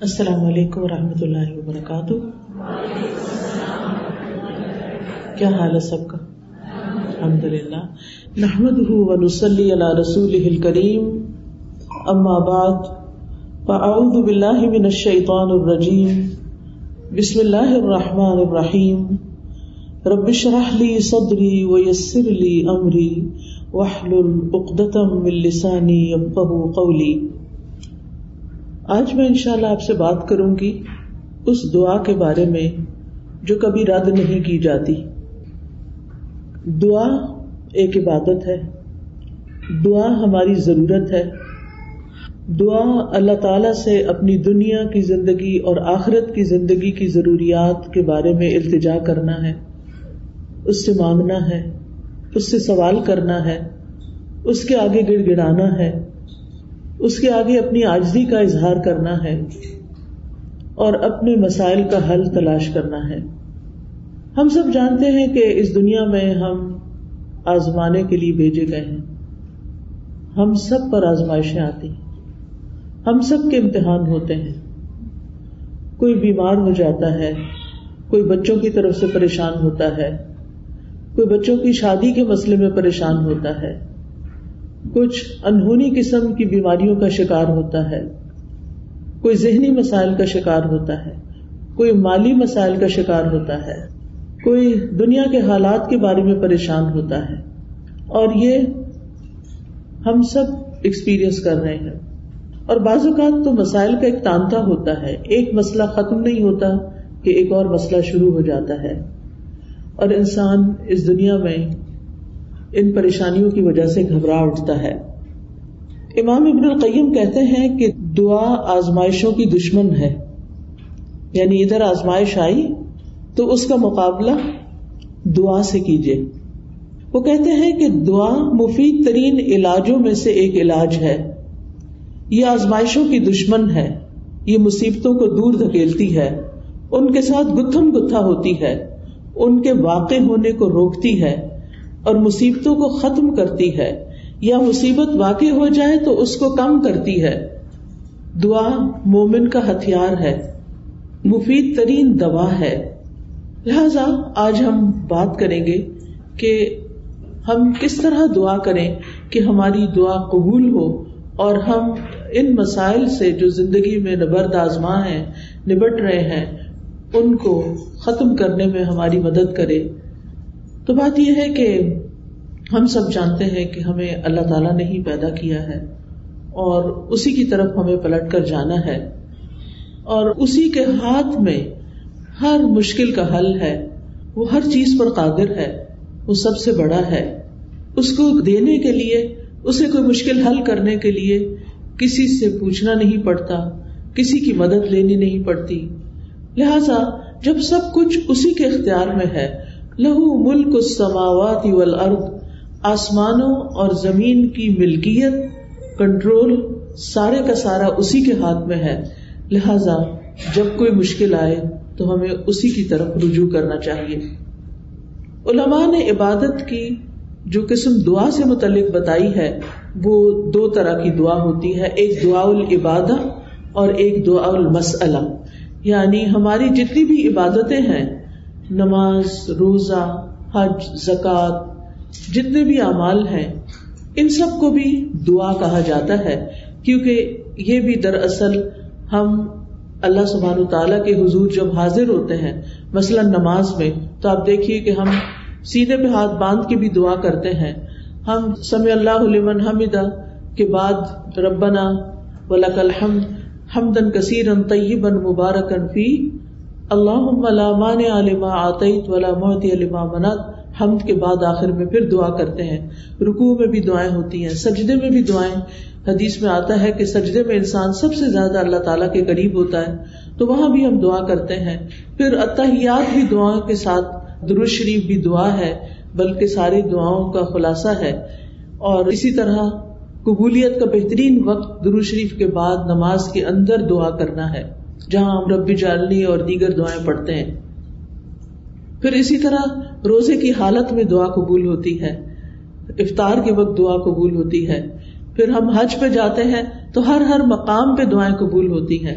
السلام علیکم و رحمۃ اللہ وبرکاتہ۔ کیا حال ہے سب کا؟ الحمد للہ نحمد ونسلی علی رسول کریم اما بعد، فاعوذ باللہ من الشیطان الرجیم۔ بسم اللہ الرحمن الرحیم۔ رب اشرح لی صدری ویسر لی امری۔ واحلل عقدۃ من لسانی یفقهوا قولی۔ آج میں انشاءاللہ آپ سے بات کروں گی اس دعا کے بارے میں جو کبھی رد نہیں کی جاتی۔ دعا ایک عبادت ہے۔ دعا ہماری ضرورت ہے۔ دعا اللہ تعالی سے اپنی دنیا کی زندگی اور آخرت کی زندگی کی ضروریات کے بارے میں التجا کرنا ہے۔ اس سے مانگنا ہے۔ اس سے سوال کرنا ہے۔ اس کے آگے گڑ گڑانا ہے۔ اس کے آگے اپنی آجزی کا اظہار کرنا ہے اور اپنے مسائل کا حل تلاش کرنا ہے۔ ہم سب جانتے ہیں کہ اس دنیا میں ہم آزمانے کے لیے بھیجے گئے ہیں۔ ہم سب پر آزمائشیں آتی ہیں۔ ہم سب کے امتحان ہوتے ہیں۔ کوئی بیمار ہو جاتا ہے، کوئی بچوں کی طرف سے پریشان ہوتا ہے، کوئی بچوں کی شادی کے مسئلے میں پریشان ہوتا ہے۔ کچھ انہونی قسم کی بیماریوں کا شکار ہوتا ہے، کوئی ذہنی مسائل کا شکار ہوتا ہے، کوئی مالی مسائل کا شکار ہوتا ہے، کوئی دنیا کے حالات کے بارے میں پریشان ہوتا ہے۔ اور یہ ہم سب ایکسپیرئنس کر رہے ہیں۔ اور بعض اوقات تو مسائل کا ایک تانتا ہوتا ہے، ایک مسئلہ ختم نہیں ہوتا کہ ایک اور مسئلہ شروع ہو جاتا ہے۔ اور انسان اس دنیا میں ان پریشانیوں کی وجہ سے گھبرا اٹھتا ہے۔ امام ابن القیم کہتے ہیں کہ دعا آزمائشوں کی دشمن ہے۔ یعنی ادھر آزمائش آئی تو اس کا مقابلہ دعا سے کیجیے وہ کہتے ہیں کہ دعا مفید ترین علاجوں میں سے ایک علاج ہے۔ یہ آزمائشوں کی دشمن ہے۔ یہ مصیبتوں کو دور دھکیلتی ہے۔ ان کے ساتھ گتھم گتھا ہوتی ہے۔ ان کے واقع ہونے کو روکتی ہے۔ اور مصیبتوں کو ختم کرتی ہے یا مصیبت واقع ہو جائے تو اس کو کم کرتی ہے۔ دعا مومن کا ہتھیار ہے، مفید ترین دوا ہے۔ لہذا آج ہم بات کریں گے کہ ہم کس طرح دعا کریں کہ ہماری دعا قبول ہو اور ہم ان مسائل سے جو زندگی میں نبرد آزما ہے نبٹ رہے ہیں، ان کو ختم کرنے میں ہماری مدد کرے تو بات یہ ہے کہ ہم سب جانتے ہیں کہ ہمیں اللہ تعالیٰ نے ہی پیدا کیا ہے اور اسی کی طرف ہمیں پلٹ کر جانا ہے اور اسی کے ہاتھ میں ہر مشکل کا حل ہے، وہ ہر چیز پر قادر ہے، وہ سب سے بڑا ہے۔ اس کو دینے کے لیے، اسے کوئی مشکل حل کرنے کے لیے کسی سے پوچھنا نہیں پڑتا، کسی کی مدد لینی نہیں پڑتی۔ لہذا جب سب کچھ اسی کے اختیار میں ہے لہو ملک السماوات والارض، آسمانوں اور زمین کی ملکیت، کنٹرول سارے کا سارا اسی کے ہاتھ میں ہے۔ لہذا جب کوئی مشکل آئے تو ہمیں اسی کی طرف رجوع کرنا چاہیے۔ علماء نے عبادت کی، جو قسم دعا سے متعلق بتائی ہے، وہ دو طرح کی دعا ہوتی ہے، ایک دعا العبادہ اور ایک دعا المسلم یعنی ہماری جتنی بھی عبادتیں ہیں نماز، روزہ، حج زکوٰۃ جتنے بھی اعمال ہیں، ان سب کو بھی دعا کہا جاتا ہے، کیونکہ یہ بھی دراصل ہم اللہ سبحان تعالیٰ کے حضور جب حاضر ہوتے ہیں، مثلاً نماز میں، تو آپ دیکھیے کہ ہم سیدھے پہ ہاتھ باندھ کے بھی دعا کرتے ہیں۔ ہم سمع اللہ علمن حمدہ کے بعد ربنا ولک الحمد حمدن کثیر طیبا مبارکن فی اللہ مان علما آتعت ولا محتی علما منت حمد کے بعد آخر میں پھر دعا کرتے ہیں۔ رکوع میں بھی دعائیں ہوتی ہیں، سجدے میں بھی دعائیں۔ حدیث میں آتا ہے کہ سجدے میں انسان سب سے زیادہ اللہ تعالیٰ کے قریب ہوتا ہے، تو وہاں بھی ہم دعا کرتے ہیں۔ پھر اتحیات بھی دعا کے ساتھ درست شریف بھی دعا ہے، بلکہ ساری دعاؤں کا خلاصہ ہے۔ اور اسی طرح قبولیت کا بہترین وقت درو شریف کے بعد نماز کے اندر دعا کرنا ہے۔ جہاں ہم ربی جالنی اور دیگر دعائیں پڑھتے ہیں۔ پھر اسی طرح روزے کی حالت میں دعا قبول ہوتی ہے۔ افطار کے وقت دعا قبول ہوتی ہے۔ پھر ہم حج پہ جاتے ہیں تو ہر ہر مقام پہ دعائیں قبول ہوتی ہیں۔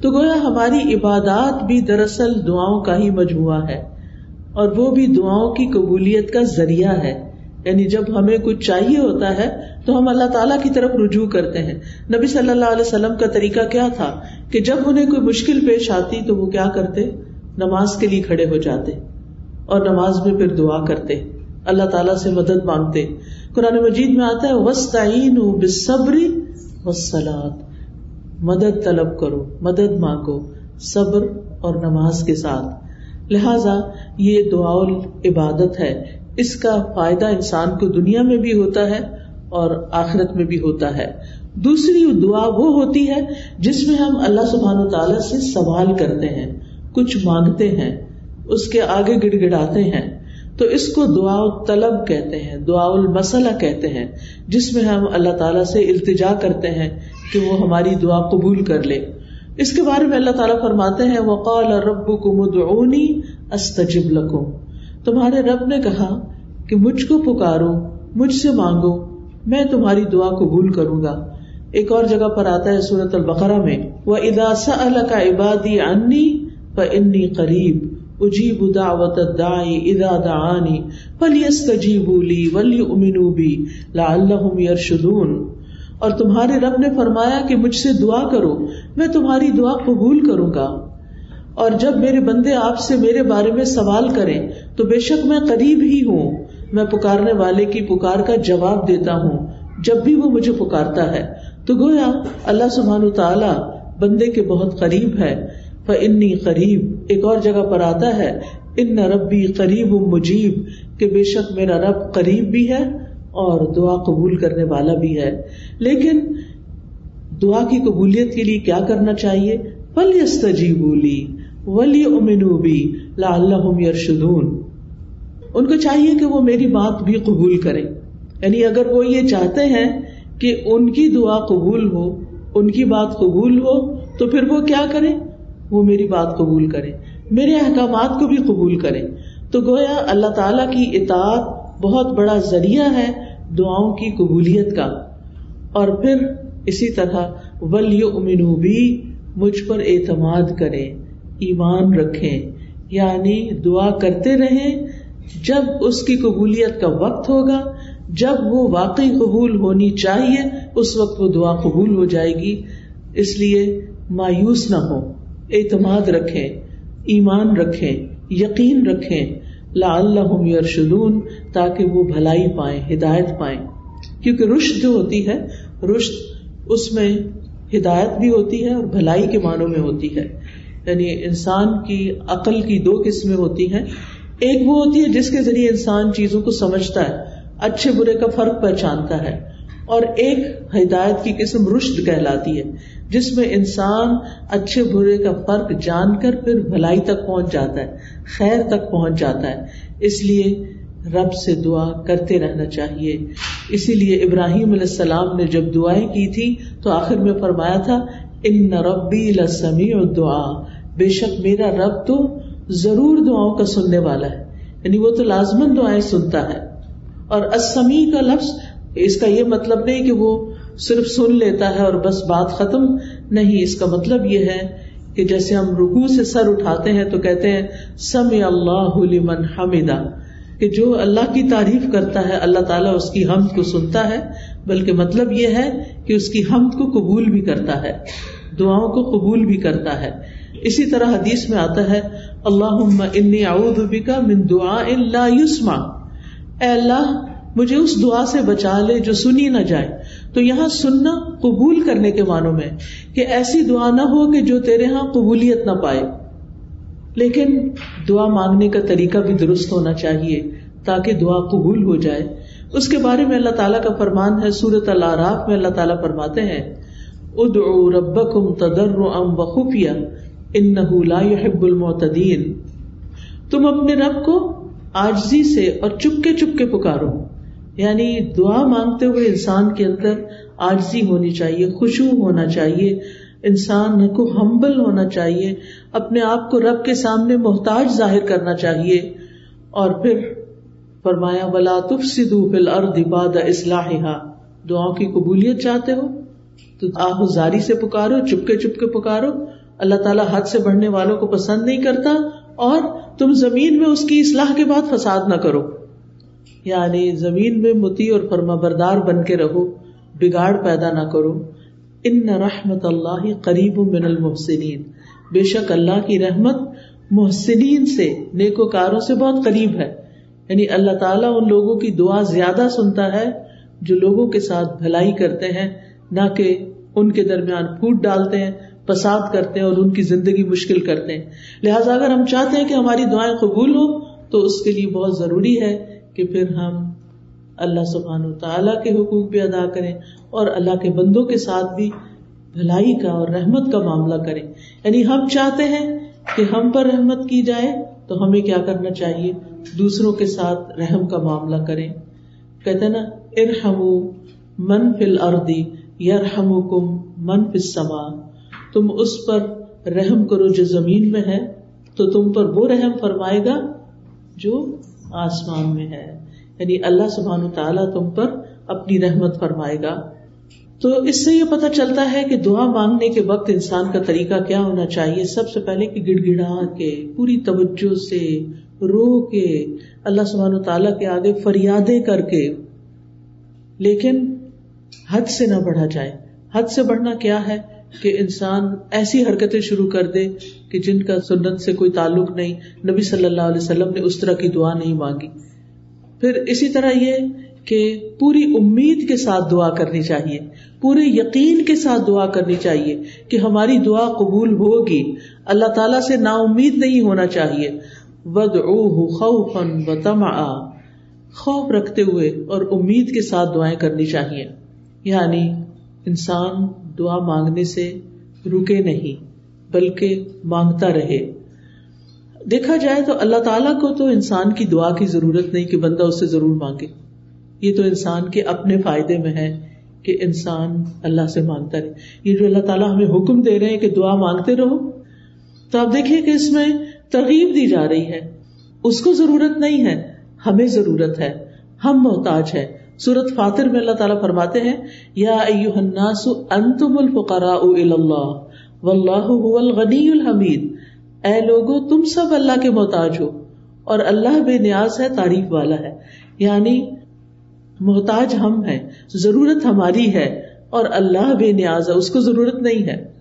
تو گویا ہماری عبادات بھی دراصل دعاؤں کا ہی مجموعہ ہے اور وہ بھی دعاؤں کی قبولیت کا ذریعہ ہے۔ یعنی جب ہمیں کچھ چاہیے ہوتا ہے تو ہم اللہ تعالیٰ کی طرف رجوع کرتے ہیں۔ نبی صلی اللہ علیہ وسلم کا طریقہ کیا تھا کہ جب انہیں کوئی مشکل پیش آتی تو وہ کیا کرتے؟ نماز کے لیے کھڑے ہو جاتے اور نماز میں پھر دعا کرتے۔ اللہ تعالیٰ سے مدد مانگتے۔ قرآن مجید میں آتا ہے وسطین بصبری وسلات مدد طلب کرو، مدد مانگو، صبر اور نماز کے ساتھ۔ لہذا یہ دعا عبادت ہے اس کا فائدہ انسان کو دنیا میں بھی ہوتا ہے اور آخرت میں بھی ہوتا ہے۔ دوسری دعا وہ ہوتی ہے جس میں ہم اللہ سبحان و تعالی سے سوال کرتے ہیں، کچھ مانگتے ہیں، اس کے آگے گڑ گڑاتے ہیں۔ تو اس کو دعا طلب کہتے ہیں دعا المسلہ کہتے ہیں، جس میں ہم اللہ تعالیٰ سے التجا کرتے ہیں کہ وہ ہماری دعا قبول کر لے۔ اس کے بارے میں اللہ تعالیٰ فرماتے ہیں، وقال رب کو مدعونی استجب لکم تمہارے رب نے کہا کہ مجھ کو پکارو، مجھ سے مانگو، میں تمہاری دعا قبول کروں گا۔ ایک اور جگہ پر آتا ہے سورت البقرہ میں وہ اداسا اللہ کا عبادی انی انی قریب اجیب دعوت دائی ادا دعانی پلی استجیبولی ولی امنوبی لعلہم یرشدون اور تمہارے رب نے فرمایا کہ مجھ سے دعا کرو، میں تمہاری دعا قبول کروں گا۔ اور جب میرے بندے آپ سے میرے بارے میں سوال کریں، تو بے شک میں قریب ہی ہوں۔ میں پکارنے والے کی پکار کا جواب دیتا ہوں۔ جب بھی وہ مجھے پکارتا ہے۔ تو گویا اللہ سبحان تعالی بندے کے بہت قریب ہے۔ انی قریب ایک اور جگہ پر آتا ہے۔ ان ربی قریب مجیب کہ بے شک میرا رب قریب بھی ہے اور دعا قبول کرنے والا بھی ہے۔ لیکن دعا کی قبولیت کے لیے کیا کرنا چاہیے؟ پل بولی ولی امنوبی لا اللہ یرشدون ان کو چاہیے کہ وہ میری بات بھی قبول کرے۔ یعنی اگر وہ یہ چاہتے ہیں کہ ان کی دعا قبول ہو، ان کی بات قبول ہو، تو پھر وہ کیا کرے؟ وہ میری بات قبول کرے۔ میرے احکامات کو بھی قبول کرے۔ تو گویا اللہ تعالی کی اطاعت بہت بڑا ذریعہ ہے دعاؤں کی قبولیت کا۔ اور پھر اسی طرح ولی امنو بھی مجھ پر اعتماد کریں۔ ایمان رکھیں۔ یعنی دعا کرتے رہیں، جب اس کی قبولیت کا وقت ہوگا، جب وہ واقعی قبول ہونی چاہیے، اس وقت وہ دعا قبول ہو جائے گی۔ اس لیے مایوس نہ ہو، اعتماد رکھیں، ایمان رکھیں، یقین رکھیں۔ لا اللہ یرشدون، تاکہ وہ بھلائی پائیں، ہدایت پائیں۔ کیونکہ رشت جو ہوتی ہے رشت اس میں ہدایت بھی ہوتی ہے اور بھلائی کے معنوں میں ہوتی ہے۔ یعنی انسان کی عقل کی دو قسمیں ہوتی ہیں۔ ایک وہ ہوتی ہے جس کے ذریعے انسان چیزوں کو سمجھتا ہے، اچھے برے کا فرق پہچانتا ہے۔ اور ایک ہدایت کی قسم رشد کہلاتی ہے، جس میں انسان اچھے برے کا فرق جان کر پھر بھلائی تک پہنچ جاتا ہے، خیر تک پہنچ جاتا ہے۔ اس لیے رب سے دعا کرتے رہنا چاہیے۔ اسی لیے ابراہیم علیہ السلام نے جب دعائیں کی تھی تو آخر میں فرمایا تھا، ان ربی لسمی دعا بے شک میرا رب تو ضرور دعاؤں کا سننے والا ہے۔ یعنی وہ تو لازمن دعائیں سنتا ہے۔ اور اسمی کا لفظ، اس کا یہ مطلب نہیں کہ وہ صرف سن لیتا ہے اور بس بات ختم نہیں۔ اس کا مطلب یہ ہے کہ جیسے ہم رکو سے سر اٹھاتے ہیں تو کہتے ہیں سم اللہ لمن حمیدہ۔ کہ جو اللہ کی تعریف کرتا ہے، اللہ تعالیٰ اس کی حمد کو سنتا ہے۔ بلکہ مطلب یہ ہے کہ اس کی حمد کو قبول بھی کرتا ہے۔ دعاؤں کو قبول بھی کرتا ہے۔ اسی طرح حدیث میں آتا ہے اللہ انی اعوذ بکا من دعا لا یسما اے اللہ، مجھے اس دعا سے بچا لے جو سنی نہ جائے۔ تو یہاں سننا قبول کرنے کے معنوں میں کہ ایسی دعا نہ ہو کہ جو تیرے ہاں قبولیت نہ پائے۔ لیکن دعا مانگنے کا طریقہ بھی درست ہونا چاہیے تاکہ دعا قبول ہو جائے۔ اس کے بارے میں اللہ تعالیٰ کا فرمان ہے سورت اللہ راف میں اللہ تعالیٰ فرماتے ہیں، ادعو ربکم تضرعا وخفیہ۔ انہو لا يحب المعتدین۔ تم اپنے رب کو آجزی سے اور چپکے چپکے پکارو۔ یعنی دعا مانگتے ہوئے انسان کے اندر آجزی ہونی چاہیے، خوشبو ہونا چاہیے۔ انسان کو ہمبل ہونا چاہیے، اپنے آپ کو رب کے سامنے محتاج ظاہر کرنا چاہیے۔ اور پھر فرمایا بلا تف سدو فل ارد باد اصلاح دعاؤں کی قبولیت چاہتے ہو تو آہ زاری سے پکارو، چپکے چپکے پکارو۔ اللہ تعالیٰ حد سے بڑھنے والوں کو پسند نہیں کرتا اور تم زمین میں اس کی اصلاح کے بعد فساد نہ کرو۔ یعنی زمین میں متی اور فرما بردار بن کے رہو، بگاڑ پیدا نہ کرو۔ ان رحمت اللہ قریب من المحسنین۔ بے شک اللہ کی رحمت محسنین سے نیکو کاروں سے بہت قریب ہے۔ یعنی اللہ تعالیٰ ان لوگوں کی دعا زیادہ سنتا ہے جو لوگوں کے ساتھ بھلائی کرتے ہیں، نہ کہ ان کے درمیان پھوٹ ڈالتے ہیں۔ فساد کرتے ہیں اور ان کی زندگی مشکل کرتے ہیں۔ لہٰذا اگر ہم چاہتے ہیں کہ ہماری دعائیں قبول ہو تو اس کے لیے بہت ضروری ہے کہ پھر ہم اللہ سبحان و تعالیٰ کے حقوق بھی ادا کریں اور اللہ کے بندوں کے ساتھ بھی بھلائی کا اور رحمت کا معاملہ کریں۔ یعنی ہم چاہتے ہیں کہ ہم پر رحمت کی جائے، تو ہمیں کیا کرنا چاہیے؟ دوسروں کے ساتھ رحم کا معاملہ کریں۔ کہتے نا ارحم من فل اردی یرحم کم من فل سما تم اس پر رحم کرو جو زمین میں ہے، تو تم پر وہ رحم فرمائے گا جو آسمان میں ہے۔ یعنی اللہ سبحان تعالیٰ تم پر اپنی رحمت فرمائے گا۔ تو اس سے یہ پتا چلتا ہے کہ دعا مانگنے کے وقت انسان کا طریقہ کیا ہونا چاہیے۔ سب سے پہلے کہ گڑ گڑا کے، پوری توجہ سے، رو کے، اللہ سبحان تعالیٰ کے آگے فریادیں کر کے۔ لیکن حد سے نہ بڑھا جائے۔ حد سے بڑھنا کیا ہے؟ کہ انسان ایسی حرکتیں شروع کر دے کہ جن کا سنت سے کوئی تعلق نہیں۔ نبی صلی اللہ علیہ وسلم نے اس طرح کی دعا نہیں مانگی۔ پھر اسی طرح یہ کہ پوری امید کے ساتھ دعا کرنی چاہیے۔ پورے یقین کے ساتھ دعا کرنی چاہیے کہ ہماری دعا قبول ہوگی۔ اللہ تعالیٰ سے نا امید نہیں ہونا چاہیے۔ ود تما خوف رکھتے ہوئے اور امید کے ساتھ دعائیں کرنی چاہیے۔ یعنی انسان دعا مانگنے سے رکے نہیں، بلکہ مانگتا رہے۔ دیکھا جائے تو اللہ تعالیٰ کو تو انسان کی دعا کی ضرورت نہیں کہ بندہ اسے ضرور مانگے۔ یہ تو انسان کے اپنے فائدے میں ہے کہ انسان اللہ سے مانگتا رہے۔ یہ جو اللہ تعالیٰ ہمیں حکم دے رہے ہیں کہ دعا مانگتے رہو، تو آپ دیکھیے کہ اس میں ترغیب دی جا رہی ہے۔ اس کو ضرورت نہیں ہے، ہمیں ضرورت ہے، ہم محتاج ہے سورت فاتر میں اللہ تعالیٰ فرماتے ہیں، یا الناس انتم الفقراء اللہ، واللہ هو الغنی الحمید۔ اے لوگو، تم سب اللہ کے محتاج ہو، اور اللہ بے نیاز ہے، تعریف والا ہے۔ یعنی محتاج ہم ہیں، ضرورت ہماری ہے، اور اللہ بے نیاز ہے، اس کو ضرورت نہیں ہے۔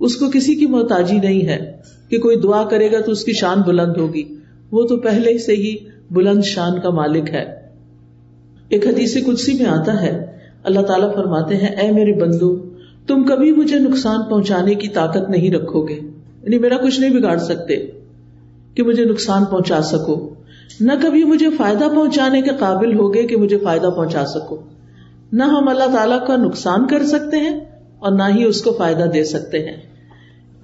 اس کو کسی کی محتاجی نہیں ہے، کہ کوئی دعا کرے گا تو اس کی شان بلند ہوگی۔ وہ تو پہلے سے ہی بلند شان کا مالک ہے۔ ایک حدیث کلسی میں آتا ہے، اللہ تعالیٰ فرماتے ہیں، اے میرے بندو، تم کبھی مجھے نقصان پہنچانے کی طاقت نہیں رکھو گے۔ یعنی میرا کچھ نہیں بگاڑ سکتے کہ مجھے نقصان پہنچا سکو۔ نہ کبھی مجھے فائدہ پہنچانے کے قابل ہوگے کہ مجھے فائدہ پہنچا سکو۔ نہ ہم اللہ تعالیٰ کا نقصان کر سکتے ہیں اور نہ ہی اس کو فائدہ دے سکتے ہیں۔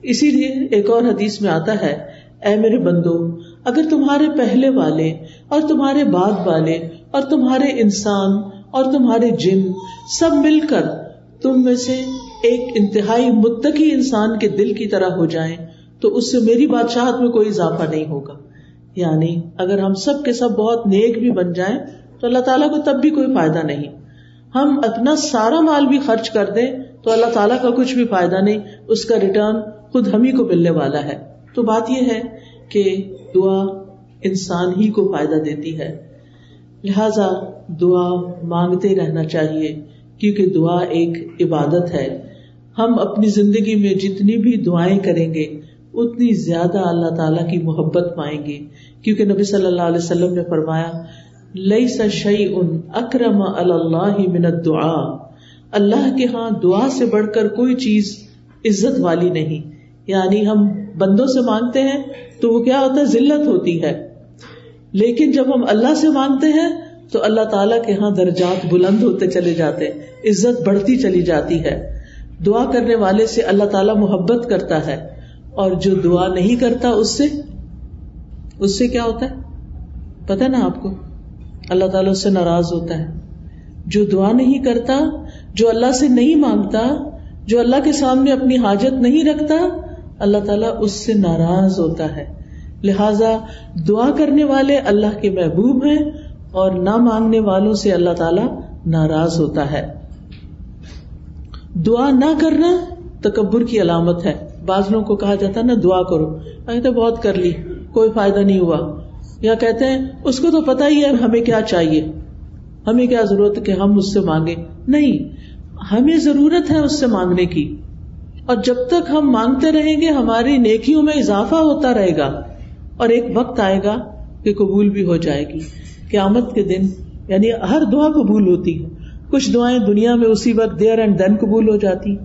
اسی لیے ایک اور حدیث میں آتا ہے، اے میرے بندو، اگر تمہارے پہلے والے اور تمہارے بعد والے اور تمہارے انسان اور تمہارے جن سب مل کر تم میں سے ایک انتہائی متقی انسان کے دل کی طرح ہو جائیں، تو اس سے میری بادشاہت میں کوئی اضافہ نہیں ہوگا۔ یعنی اگر ہم سب کے سب بہت نیک بھی بن جائیں، تو اللہ تعالیٰ کو تب بھی کوئی فائدہ نہیں۔ ہم اپنا سارا مال بھی خرچ کر دیں، تو اللہ تعالیٰ کا کچھ بھی فائدہ نہیں۔ اس کا ریٹرن خود ہم ہی کو ملنے والا ہے۔ تو بات یہ ہے کہ دعا انسان ہی کو فائدہ دیتی ہے۔ لہذا دعا مانگتے رہنا چاہیے، کیونکہ دعا ایک عبادت ہے۔ ہم اپنی زندگی میں جتنی بھی دعائیں کریں گے، اتنی زیادہ اللہ تعالیٰ کی محبت پائیں گے۔ کیونکہ نبی صلی اللہ علیہ وسلم نے فرمایا لئی سشئی ان اکرم اللہ منت دعا اللہ کے ہاں دعا سے بڑھ کر کوئی چیز عزت والی نہیں۔ یعنی ہم بندوں سے مانگتے ہیں تو وہ کیا ہوتا ہے؟ ذلت ہوتی ہے۔ لیکن جب ہم اللہ سے مانگتے ہیں تو اللہ تعالیٰ کے ہاں درجات بلند ہوتے چلے جاتے ہیں، عزت بڑھتی چلی جاتی ہے۔ دعا کرنے والے سے اللہ تعالیٰ محبت کرتا ہے۔ اور جو دعا نہیں کرتا اس سے اس سے کیا ہوتا ہے؟ پتا نا آپ کو؟ اللہ تعالیٰ اس سے ناراض ہوتا ہے۔ جو دعا نہیں کرتا، جو اللہ سے نہیں مانگتا، جو اللہ کے سامنے اپنی حاجت نہیں رکھتا، اللہ تعالیٰ اس سے ناراض ہوتا ہے۔ لہذا دعا کرنے والے اللہ کے محبوب ہیں اور نہ مانگنے والوں سے اللہ تعالی ناراض ہوتا ہے۔ دعا نہ کرنا تکبر کی علامت ہے۔ بعض لوگوں کو کہا جاتا ہے نا، دعا کرو۔ کہتے بہت کر لی، کوئی فائدہ نہیں ہوا۔ یا کہتے ہیں، اس کو تو پتا ہی ہے، ہمیں کیا چاہیے؟ ہمیں کیا ضرورت ہے کہ ہم اس سے مانگے نہیں، ہمیں ضرورت ہے اس سے مانگنے کی۔ اور جب تک ہم مانگتے رہیں گے، ہماری نیکیوں میں اضافہ ہوتا رہے گا۔ اور ایک وقت آئے گا کہ قبول بھی ہو جائے گی۔ قیامت کے دن یعنی ہر دعا قبول ہوتی ہے۔ کچھ دعائیں دنیا میں اسی وقت دیر اینڈ دین قبول ہو جاتی۔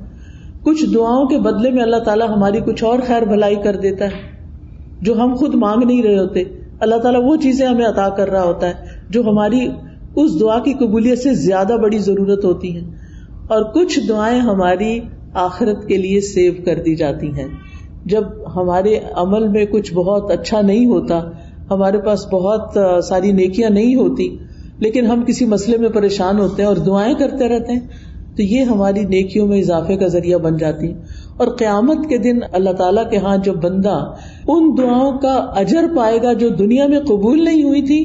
کچھ دعاؤں کے بدلے میں اللہ تعالیٰ ہماری کچھ اور خیر بھلائی کر دیتا ہے۔ جو ہم خود مانگ نہیں رہے ہوتے، اللہ تعالیٰ وہ چیزیں ہمیں عطا کر رہا ہوتا ہے جو ہماری اس دعا کی قبولیت سے زیادہ بڑی ضرورت ہوتی ہے اور کچھ دعائیں ہماری آخرت کے لیے سیو کر دی جاتی ہیں۔ جب ہمارے عمل میں کچھ بہت اچھا نہیں ہوتا، ہمارے پاس بہت ساری نیکیاں نہیں ہوتی، لیکن ہم کسی مسئلے میں پریشان ہوتے ہیں اور دعائیں کرتے رہتے ہیں، تو یہ ہماری نیکیوں میں اضافے کا ذریعہ بن جاتی اور قیامت کے دن اللہ تعالیٰ کے ہاں جو بندہ ان دعاؤں کا اجر پائے گا جو دنیا میں قبول نہیں ہوئی تھی،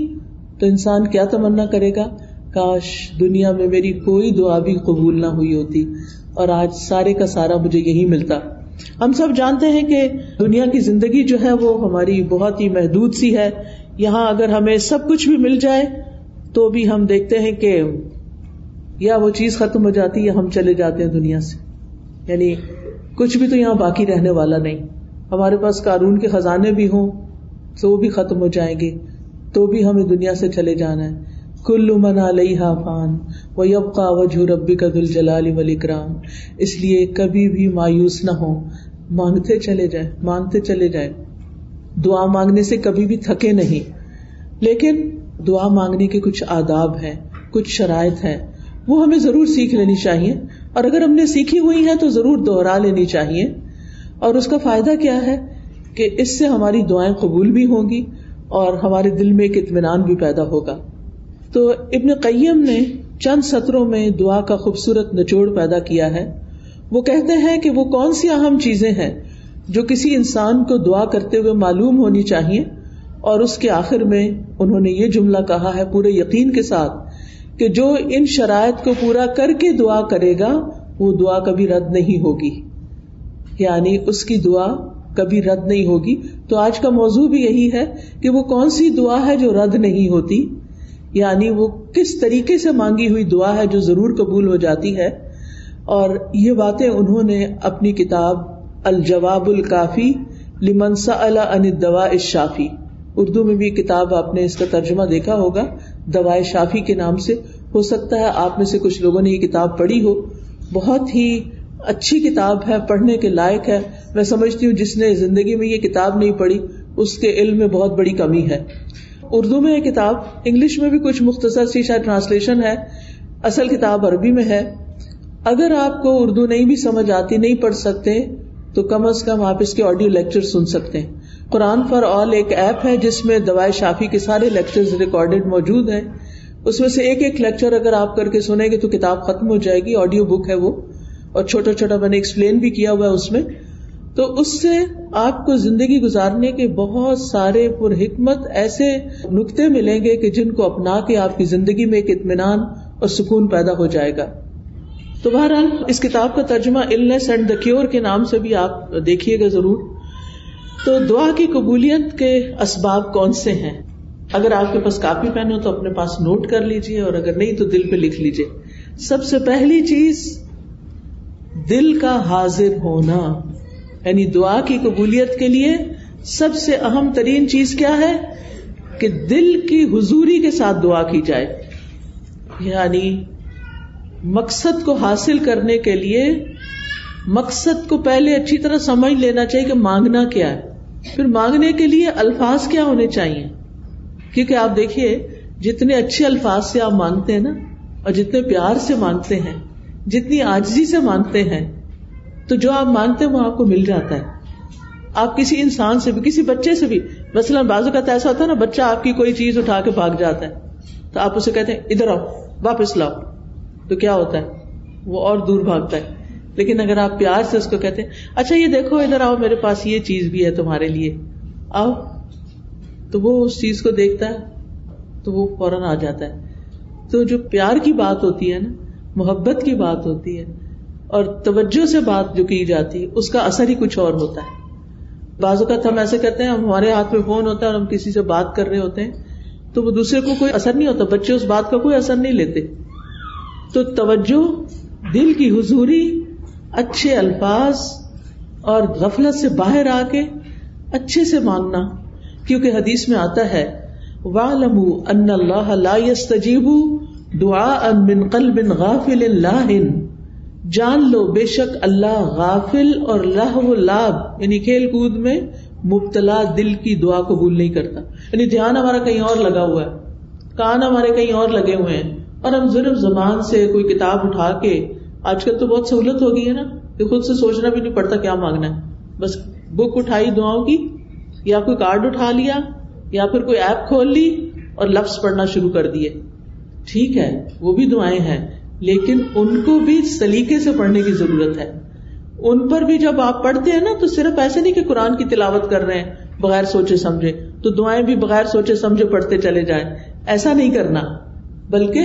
تو انسان کیا تمنا کرے گا؟ کاش دنیا میں میری کوئی دعا بھی قبول نہ ہوئی ہوتی، اور آج سارے کا سارا مجھے یہی ملتا۔ ہم سب جانتے ہیں کہ دنیا کی زندگی جو ہے وہ ہماری بہت ہی محدود سی ہے۔ یہاں اگر ہمیں سب کچھ بھی مل جائے تو بھی ہم دیکھتے ہیں کہ یا وہ چیز ختم ہو جاتی یا ہم چلے جاتے ہیں دنیا سے۔ یعنی کچھ بھی تو یہاں باقی رہنے والا نہیں۔ ہمارے پاس قانون کے خزانے بھی ہوں تو وہ بھی ختم ہو جائیں گے، تو بھی ہمیں دنیا سے چلے جانا ہے۔ کل من علیہ فان و یبقا وجہ ربی کا دل جلال ولی کرام اس لیے کبھی بھی مایوس نہ ہو، مانگتے چلے جائیں مانگتے چلے جائیں دعا مانگنے سے کبھی بھی تھکے نہیں۔ لیکن دعا مانگنے کے کچھ آداب ہیں، کچھ شرائط ہیں۔ وہ ہمیں ضرور سیکھ لینی چاہیے۔ اور اگر ہم نے سیکھی ہوئی ہے تو ضرور دوہرا لینی چاہیے۔ اور اس کا فائدہ کیا ہے؟ کہ اس سے ہماری دعائیں قبول بھی ہوں گی اور ہمارے دل میں ایک اطمینان بھی پیدا ہوگا۔ تو ابن قیم نے چند سطروں میں دعا کا خوبصورت نچوڑ پیدا کیا ہے۔ وہ کہتے ہیں کہ وہ کون سی اہم چیزیں ہیں جو کسی انسان کو دعا کرتے ہوئے معلوم ہونی چاہیے اور اس کے آخر میں انہوں نے یہ جملہ کہا ہے پورے یقین کے ساتھ کہ جو ان شرائط کو پورا کر کے دعا کرے گا، وہ دعا کبھی رد نہیں ہوگی۔ یعنی اس کی دعا کبھی رد نہیں ہوگی۔ تو آج کا موضوع بھی یہی ہے کہ وہ کون سی دعا ہے جو رد نہیں ہوتی۔ یعنی وہ کس طریقے سے مانگی ہوئی دعا ہے جو ضرور قبول ہو جاتی ہے؟ اور یہ باتیں انہوں نے اپنی کتاب الجواب الکافی لمنسا الدوا شافی اردو میں بھی کتاب آپ نے اس کا ترجمہ دیکھا ہوگا۔ دوائے شافی کے نام سے۔ ہو سکتا ہے آپ میں سے کچھ لوگوں نے یہ کتاب پڑھی ہو۔ بہت ہی اچھی کتاب ہے، پڑھنے کے لائق ہے۔ میں سمجھتی ہوں جس نے زندگی میں یہ کتاب نہیں پڑھی، اس کے علم میں بہت بڑی کمی ہے۔ اردو میں یہ کتاب، انگلش میں بھی کچھ مختصر سی شاید ٹرانسلیشن ہے، اصل کتاب عربی میں ہے۔ اگر آپ کو اردو نہیں بھی سمجھ آتی، نہیں پڑھ سکتے، تو کم از کم آپ اس کے آڈیو لیکچر سن سکتے ہیں۔ قرآن فار آل ایک ایپ ہے جس میں دوائے شافی کے سارے لیکچر ریکارڈیڈ موجود ہیں۔ اس میں سے ایک ایک لیکچر اگر آپ کر کے سنیں گے تو کتاب ختم ہو جائے گی، آڈیو بک ہے وہ۔ اور چھوٹا چھوٹا میں نے ایکسپلین بھی کیا ہوا ہے اس میں۔ تو اس سے آپ کو زندگی گزارنے کے بہت سارے پر حکمت ایسے نقطے ملیں گے کہ جن کو اپنا کے آپ کی زندگی میں ایک اطمینان اور سکون پیدا ہو جائے گا۔ تو بہرحال اس کتاب کا ترجمہ النس اینڈ دا کیور کے نام سے بھی آپ دیکھیے گا ضرور۔ تو دعا کی قبولیت کے اسباب کون سے ہیں؟ اگر آپ کے پاس کاپی پین ہو تو اپنے پاس نوٹ کر لیجیے اور اگر نہیں تو دل پہ لکھ لیجیے سب سے پہلی چیز، دل کا حاضر ہونا۔ یعنی دعا کی قبولیت کے لیے سب سے اہم ترین چیز کیا ہے کہ دل کی حضوری کے ساتھ دعا کی جائے۔ یعنی مقصد کو حاصل کرنے کے لیے مقصد کو پہلے اچھی طرح سمجھ لینا چاہیے کہ مانگنا کیا ہے۔ پھر مانگنے کے لیے الفاظ کیا ہونے چاہیے؟ کیونکہ آپ دیکھیے، جتنے اچھے الفاظ سے آپ مانگتے ہیں نا، اور جتنے پیار سے مانگتے ہیں، جتنی آجزی سے مانگتے ہیں تو جو آپ مانگتے ہیں وہ آپ کو مل جاتا ہے۔ آپ کسی انسان سے بھی، کسی بچے سے بھی، مثلاً بازو کا ایسا ہوتا ہے نا، بچہ آپ کی کوئی چیز اٹھا کے بھاگ جاتا ہے۔ تو آپ اسے کہتے ہیں، ادھر آؤ، واپس لاؤ۔ تو کیا ہوتا ہے؟ وہ اور دور بھاگتا ہے۔ لیکن اگر آپ پیار سے اس کو کہتے ہیں اچھا یہ دیکھو، ادھر آؤ، میرے پاس یہ چیز بھی ہے تمہارے لیے۔ آؤ۔ تو وہ اس چیز کو دیکھتا ہے، تو وہ فوراً آ جاتا ہے۔ تو جو پیار کی بات ہوتی ہے نا، محبت کی بات ہوتی ہے اور توجہ سے بات جو کی جاتی، اس کا اثر ہی کچھ اور ہوتا ہے۔ بعض اوقات ہم ایسے کہتے ہیں ہمارے ہاتھ میں فون ہوتا ہے اور ہم کسی سے بات کر رہے ہوتے ہیں، تو وہ دوسرے کو کوئی اثر نہیں ہوتا، بچے اس بات کا کوئی اثر نہیں لیتے۔ تو توجہ دل کی حضوری، اچھے الفاظ اور غفلت سے باہر آ کے اچھے سے مانگنا۔ کیونکہ حدیث میں آتا ہے ان اللہ لا يستجیب دعا من قلب غافل لاہن جان لو بے شک اللہ غافل اور و لاب یعنی کھیل کود میں مبتلا دل کی دعا قبول نہیں کرتا۔ یعنی دھیان ہمارا کہیں اور لگا ہوا ہے، کان ہمارے کہیں اور لگے ہوئے ہیں۔ اور ہم ضرور زبان سے کوئی کتاب اٹھا کے، آج کل تو بہت سہولت ہو گئی ہے نا، کہ خود سے سوچنا بھی نہیں پڑتا کیا مانگنا ہے۔ بس بک اٹھائی دعاؤں کی، یا کوئی کارڈ اٹھا لیا، یا پھر کوئی ایپ کھول لی اور لفظ پڑھنا شروع کر دیے۔ ٹھیک ہے، وہ بھی دعائیں ہیں۔ لیکن ان کو بھی سلیقے سے پڑھنے کی ضرورت ہے۔ ان پر بھی جب آپ پڑھتے ہیں نا، تو صرف ایسے نہیں کہ قرآن کی تلاوت کر رہے ہیں بغیر سوچے سمجھے، تو دعائیں بھی بغیر سوچے سمجھے پڑھتے چلے جائیں۔ ایسا نہیں کرنا، بلکہ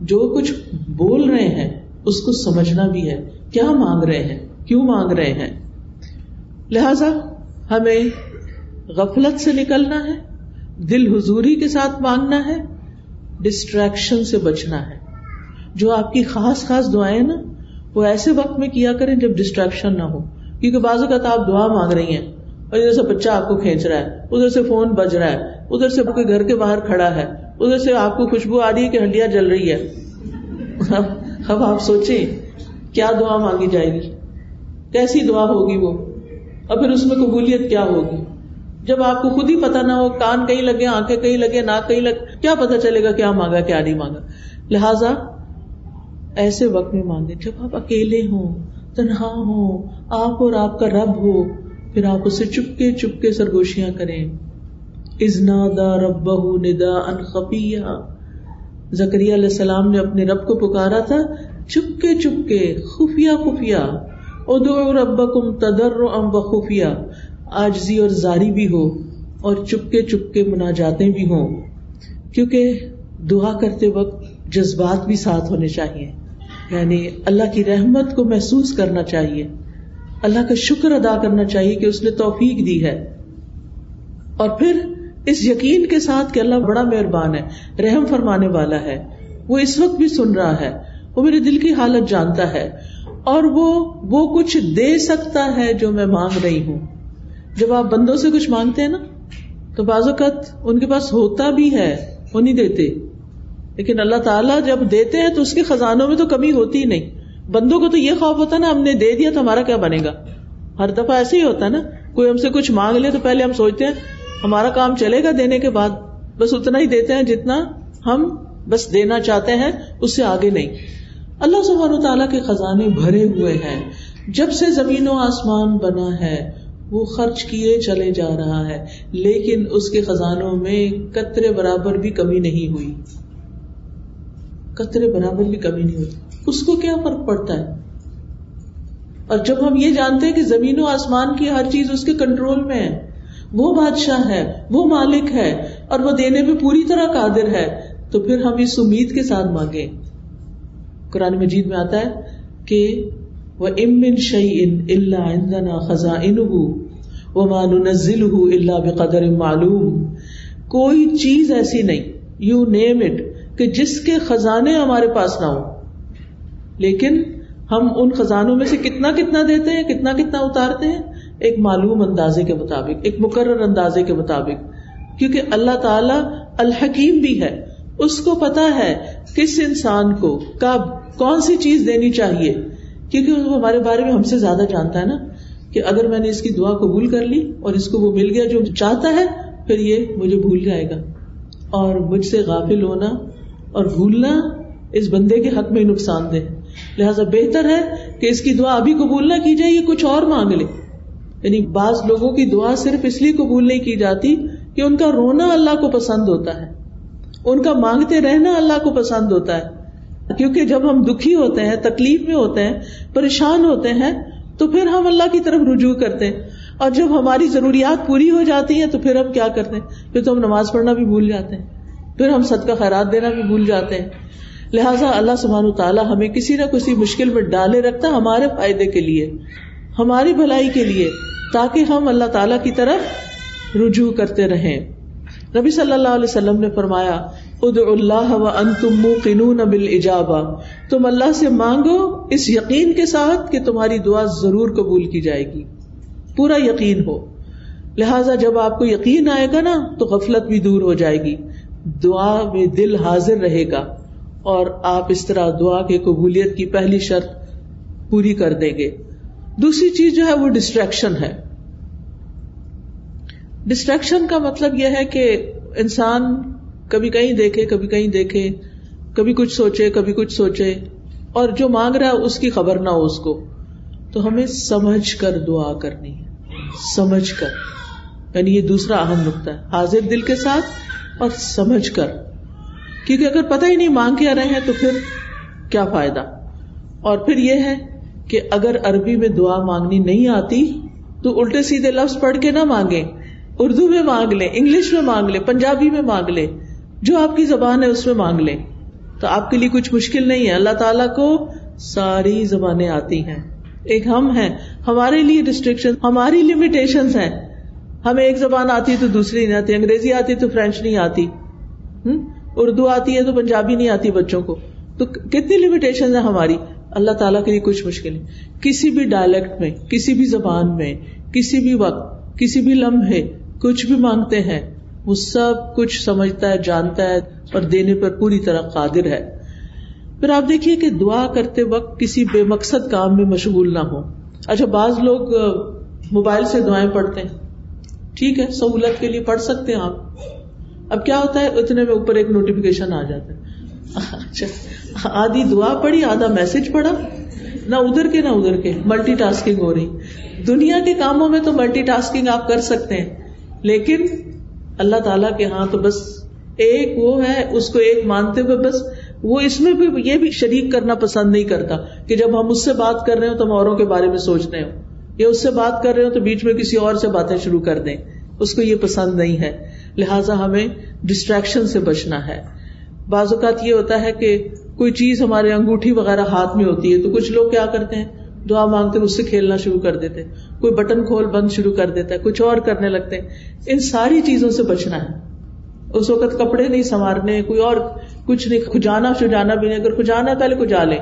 جو کچھ بول رہے ہیں، اس کو سمجھنا بھی ہے۔ کیا مانگ رہے ہیں؟ کیوں مانگ رہے ہیں؟ لہذا ہمیں غفلت سے نکلنا ہے، دل حضوری کے ساتھ مانگنا ہے، ڈسٹریکشن سے بچنا ہے۔ جو آپ کی خاص خاص دعائیں نا، وہ ایسے وقت میں کیا کریں جب ڈسٹریکشن نہ ہو۔ کیونکہ بعض اوقات آپ دعا مانگ رہی ہیں اور ادھر سے بچہ آپ کو کھینچ رہا ہے، ادھر سے فون بج رہا ہے، ادھر سے کوئی گھر کے باہر کھڑا ہے، ادھر سے آپ کو خوشبو آ رہی ہے کہ ہڈیاں جل رہی ہے اب آپ سوچیں، کیا دعا مانگی جائے گی؟ کیسی دعا ہوگی وہ؟ اور پھر اس میں قبولیت کیا ہوگی؟ جب آپ کو خود ہی پتا نہ ہو، کان کہیں لگے، آنکھیں کہیں لگے، ناک کہیں لگے، کیا پتا چلے گا کیا مانگا، کیا نہیں مانگا۔ لہذا ایسے وقت میں مانگے۔ جب آپ اکیلے ہوں، تنہا ہو آپ اور آپ کا رب ہو، پھر آپ اسے چپکے چپکے سرگوشیاں کریں۔ ازنا دا رب ندا ان خفیہ۔ زکری علیہ السلام نے اپنے رب کو پکارا تھا، چپکے چپکے، خفیہ خفیہ۔ ادو رب کم تدر ام خفیہ۔ آجزی اور زاری بھی ہو اور چپکے چپکے مناجاتیں بھی ہوں۔ کیونکہ دعا کرتے وقت جذبات بھی ساتھ ہونے چاہیے یعنی اللہ کی رحمت کو محسوس کرنا چاہیے۔ اللہ کا شکر ادا کرنا چاہیے کہ اس نے توفیق دی ہے۔ اور پھر اس یقین کے ساتھ کہ اللہ بڑا مہربان ہے، رحم فرمانے والا ہے۔ وہ اس وقت بھی سن رہا ہے۔ وہ میرے دل کی حالت جانتا ہے۔ اور وہ وہ کچھ دے سکتا ہے جو میں مانگ رہی ہوں۔ جب آپ بندوں سے کچھ مانگتے ہیں نا، تو بعض اوقات ان کے پاس ہوتا بھی ہے، وہ نہیں دیتے۔ لیکن اللہ تعالیٰ جب دیتے ہیں تو اس کے خزانوں میں تو کمی ہوتی ہی نہیں۔ بندوں کو تو یہ خوف ہوتا نا، ہم نے دے دیا تو ہمارا کیا بنے گا؟ ہر دفعہ ایسے ہی ہوتا ہے نا۔ کوئی ہم سے کچھ مانگ لے تو پہلے ہم سوچتے ہیں، ہمارا کام چلے گا دینے کے بعد۔ بس اتنا ہی دیتے ہیں جتنا ہم بس دینا چاہتے ہیں، اس سے آگے نہیں۔ اللہ سبحانہ و تعالیٰ کے خزانے بھرے ہوئے ہیں۔ جب سے زمین و آسمان بنا ہے، وہ خرچ کیے چلے جا رہا ہے۔ لیکن اس کے خزانوں میں قطرے برابر بھی کمی نہیں ہوئی۔ قطرے برابر بھی کمی نہیں ہوئی اس کو کیا فرق پڑتا ہے؟ اور جب ہم یہ جانتے ہیں کہ زمین و آسمان کی ہر چیز اس کے کنٹرول میں ہے، وہ بادشاہ ہے، وہ مالک ہے، اور وہ دینے میں پوری طرح قادر ہے، تو پھر ہم اس امید کے ساتھ مانگے قرآن مجید میں آتا ہے کہ وہ امن شعی ان اللہ عندنا خزاں ان وہ مان اللہ بقدر معلوم۔ کوئی چیز ایسی نہیں یو نیم اٹ کہ جس کے خزانے ہمارے پاس نہ ہو لیکن ہم ان خزانوں میں سے کتنا کتنا دیتے ہیں، کتنا کتنا اتارتے ہیں؟ ایک معلوم اندازے کے مطابق، ایک مقرر اندازے کے مطابق۔ کیونکہ اللہ تعالی الحکیم بھی ہے۔ اس کو پتا ہے کس انسان کو، کب، کون سی چیز دینی چاہیے۔ کیونکہ وہ ہمارے بارے میں ہم سے زیادہ جانتا ہے نا کہ اگر میں نے اس کی دعا قبول کر لی اور اس کو وہ مل گیا جو چاہتا ہے، پھر یہ مجھے بھول جائے گا۔ اور مجھ سے غافل ہونا اور بھولنا اس بندے کے حق میں نقصان دہ لہٰذا بہتر ہے کہ اس کی دعا ابھی قبول نہ کی جائے، یہ کچھ اور مانگ لے۔ یعنی بعض لوگوں کی دعا صرف اس لیے قبول نہیں کی جاتی کہ ان کا رونا اللہ کو پسند ہوتا ہے۔ ان کا مانگتے رہنا اللہ کو پسند ہوتا ہے۔ کیونکہ جب ہم دکھی ہوتے ہیں، تکلیف میں ہوتے ہیں، پریشان ہوتے ہیں، تو پھر ہم اللہ کی طرف رجوع کرتے ہیں۔ اور جب ہماری ضروریات پوری ہو جاتی ہیں، تو پھر ہم کیا کرتے ہیں؟ پھر تو ہم نماز پڑھنا بھی بھول جاتے ہیں۔ پھر ہم صدقہ خیرات دینا بھی بھول جاتے ہیں۔ لہٰذا اللہ سبحانہ تعالیٰ ہمیں کسی نہ کسی مشکل میں ڈالے رکھتا ہمارے فائدے کے لیے، ہماری بھلائی کے لیے، تاکہ ہم اللہ تعالیٰ کی طرف رجوع کرتے رہیں۔ نبی صلی اللہ علیہ وسلم نے فرمایا اد اللہ و ان تم قنون بل تم اللہ سے مانگو اس یقین کے ساتھ کہ تمہاری دعا ضرور قبول کی جائے گی۔ پورا یقین ہو۔ لہذا جب آپ کو یقین آئے گا نا، تو غفلت بھی دور ہو جائے گی۔ دعا میں دل حاضر رہے گا اور آپ اس طرح دعا کے قبولیت کی پہلی شرط پوری کر دیں گے۔ دوسری چیز جو ہے وہ ڈسٹریکشن ہے۔ ڈسٹریکشن کا مطلب یہ ہے کہ انسان کبھی کہیں دیکھے، کبھی کہیں دیکھے، کبھی کچھ سوچے، کبھی کچھ سوچے اور جو مانگ رہا ہے اس کی خبر نہ ہو اس کو۔ تو ہمیں سمجھ کر دعا کرنی ہے۔ سمجھ کر۔ یعنی یہ دوسرا اہم نقطہ ہے۔ حاضر دل کے ساتھ اور سمجھ کر۔ کیونکہ اگر پتہ ہی نہیں مانگ کے آ رہے ہیں تو پھر کیا فائدہ؟ اور پھر یہ ہے کہ اگر عربی میں دعا مانگنی نہیں آتی تو الٹے سیدھے لفظ پڑھ کے نہ مانگے اردو میں مانگ لیں، انگلش میں مانگ لیں، پنجابی میں مانگ لیں، جو آپ کی زبان ہے اس میں مانگ لیں۔ تو آپ کے لیے کچھ مشکل نہیں ہے۔ اللہ تعالیٰ کو ساری زبانیں آتی ہیں۔ ایک ہم ہیں، ہمارے لیے ریسٹرکشن ہماری لمیٹیشن ہیں۔ ہمیں ایک زبان آتی ہے تو دوسری نہیں آتی، انگریزی آتی ہے تو فرینچ نہیں آتی۔ اردو آتی ہے تو پنجابی نہیں آتی بچوں کو۔ تو کتنی لمیٹیشن ہے ہماری؟ اللہ تعالیٰ کے لیے کچھ مشکل کسی بھی ڈائلیکٹ میں، کسی بھی زبان میں، کسی بھی وقت، کسی بھی لمحے کچھ بھی مانگتے ہیں، وہ سب کچھ سمجھتا ہے، جانتا ہے اور دینے پر پوری طرح قادر ہے۔ پھر آپ دیکھیے کہ دعا کرتے وقت کسی بے مقصد کام میں مشغول نہ ہو اچھا بعض لوگ موبائل سے دعائیں پڑھتے ہیں۔ ٹھیک ہے، سہولت کے لیے پڑھ سکتے ہیں آپ۔ اب کیا ہوتا ہے؟ اتنے میں اوپر ایک نوٹیفکیشن آ جاتا ہے۔ اچھا آدھی دعا پڑھی، آدھا میسج پڑھا۔ نہ ادھر کے، نہ ادھر کے۔ ملٹی ٹاسکنگ ہو رہی۔ دنیا کے کاموں میں تو ملٹی ٹاسکنگ آپ کر سکتے ہیں۔ لیکن اللہ تعالیٰ کے ہاں تو بس ایک وہ ہے، اس کو ایک مانتے ہوئے بس وہ اس میں بھی، یہ بھی شریک کرنا پسند نہیں کرتا کہ جب ہم اس سے بات کر رہے ہو تو ہم اوروں کے بارے میں سوچ رہے ہو یا اس سے بات کر رہے ہو تو بیچ میں کسی اور سے باتیں شروع کر دیں۔ اس کو یہ پسند نہیں ہے۔ لہٰذا ہمیں ڈسٹریکشن سے بچنا ہے۔ بعض اوقات یہ ہوتا ہے کہ کوئی چیز ہمارے انگوٹھی وغیرہ ہاتھ میں ہوتی ہے تو کچھ لوگ کیا کرتے ہیں؟ دعا مانگتے اس سے کھیلنا شروع کر دیتے ہیں۔ کوئی بٹن کھول بند شروع کر دیتا ہے، کچھ اور کرنے لگتے ہیں۔ ان ساری چیزوں سے بچنا ہے۔ اس وقت کپڑے نہیں سنوارنے، کوئی اور کچھ نہیں، کھجانا شجانا بھی نہیں۔ اگر کھجانا پہلے کھجا لیں۔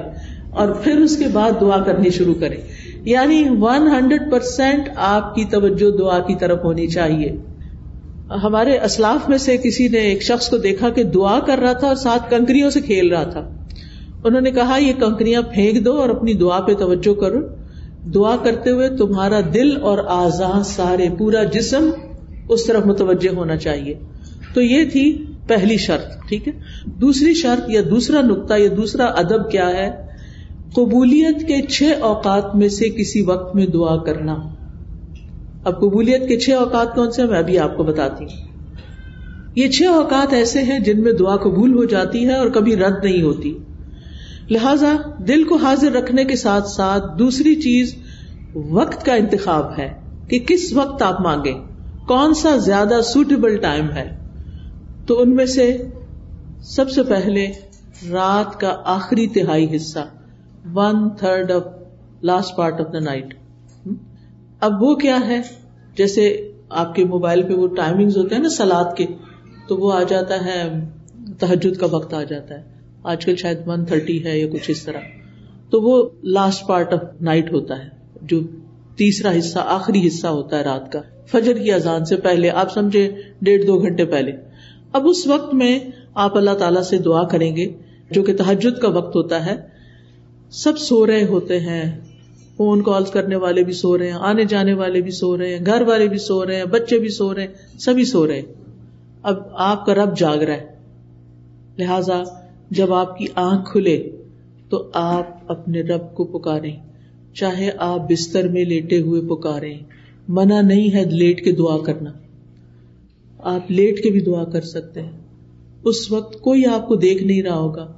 اور پھر اس کے بعد دعا کرنی شروع کریں۔ یعنی ون ہنڈریڈ پرسینٹ آپ کی توجہ دعا کی طرف ہونی چاہیے۔ ہمارے اسلاف میں سے کسی نے ایک شخص کو دیکھا کہ دعا کر رہا تھا اور ساتھ کنکریوں سے کھیل رہا تھا۔ انہوں نے کہا، یہ کنکریاں پھینک دو اور اپنی دعا پہ توجہ کرو۔ دعا کرتے ہوئے تمہارا دل اور آزاد سارے پورا جسم اس طرف متوجہ ہونا چاہیے۔ تو یہ تھی پہلی شرط، ٹھیک ہے؟ دوسری شرط یا دوسرا نقطہ یا دوسرا ادب کیا ہے؟ قبولیت کے چھ اوقات میں سے کسی وقت میں دعا کرنا۔ اب قبولیت کے چھ اوقات کون سے میں ابھی آپ کو بتاتی ہوں۔ یہ چھ اوقات ایسے ہیں جن میں دعا قبول ہو جاتی ہے اور کبھی رد نہیں ہوتی۔ لہذا دل کو حاضر رکھنے کے ساتھ ساتھ دوسری چیز وقت کا انتخاب ہے کہ کس وقت آپ مانگے کون سا زیادہ سوٹیبل ٹائم ہے؟ تو ان میں سے سب سے پہلے رات کا آخری تہائی حصہ۔ One third of last part of the night اب وہ کیا ہے؟ جیسے آپ کے موبائل پہ وہ ٹائمنگ ہوتے ہیں نا سلاد کے، تو وہ آ جاتا ہے تحجد کا وقت آ جاتا ہے۔ آج کل شاید ون تھرٹی ہے یا کچھ اس طرح۔ تو وہ لاسٹ پارٹ آف نائٹ ہوتا ہے، جو تیسرا حصہ، آخری حصہ ہوتا ہے رات کا۔ فجر کی اذان سے پہلے، آپ سمجھے، ڈیڑھ دو گھنٹے پہلے۔ اب اس وقت میں آپ اللہ تعالی سے دعا کریں گے، جو کہ تحجد کا وقت ہوتا ہے۔ سب سو رہے ہوتے ہیں۔ فون کال کرنے والے بھی سو رہے ہیں، آنے جانے والے بھی سو رہے ہیں، گھر والے بھی سو رہے ہیں، بچے بھی سو رہے ہیں، سبھی سو رہے ہیں۔ اب آپ کا رب جاگ رہا ہے۔ لہذا جب آپ کی آنکھ کھلے تو آپ اپنے رب کو پکارے چاہے آپ بستر میں لیٹے ہوئے پکارے منع نہیں ہے لیٹ کے دعا کرنا۔ آپ لیٹ کے بھی دعا کر سکتے ہیں۔ اس وقت کوئی آپ کو دیکھ نہیں رہا ہوگا۔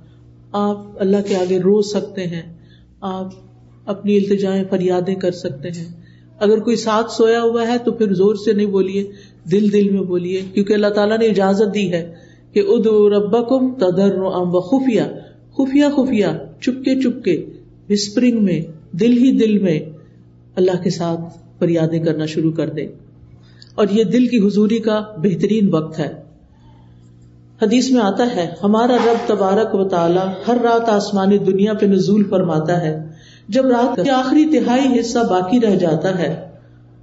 آپ اللہ کے آگے رو سکتے ہیں، آپ اپنی التجائیں فریادیں کر سکتے ہیں۔ اگر کوئی ساتھ سویا ہوا ہے تو پھر زور سے نہیں بولیے، دل دل میں بولیے، کیونکہ اللہ تعالیٰ نے اجازت دی ہے کہ ادو ربکم تدر و خفیہ خفیہ خفیہ، چپکے چپکے، وسپرنگ میں، دل ہی دل میں اللہ کے ساتھ فریادیں کرنا شروع کر دے اور یہ دل کی حضوری کا بہترین وقت ہے۔ حدیث میں آتا ہے، ہمارا رب تبارک و تعالی ہر رات آسمانی دنیا پہ نزول فرماتا ہے۔ جب رات کا آخری تہائی حصہ باقی رہ جاتا ہے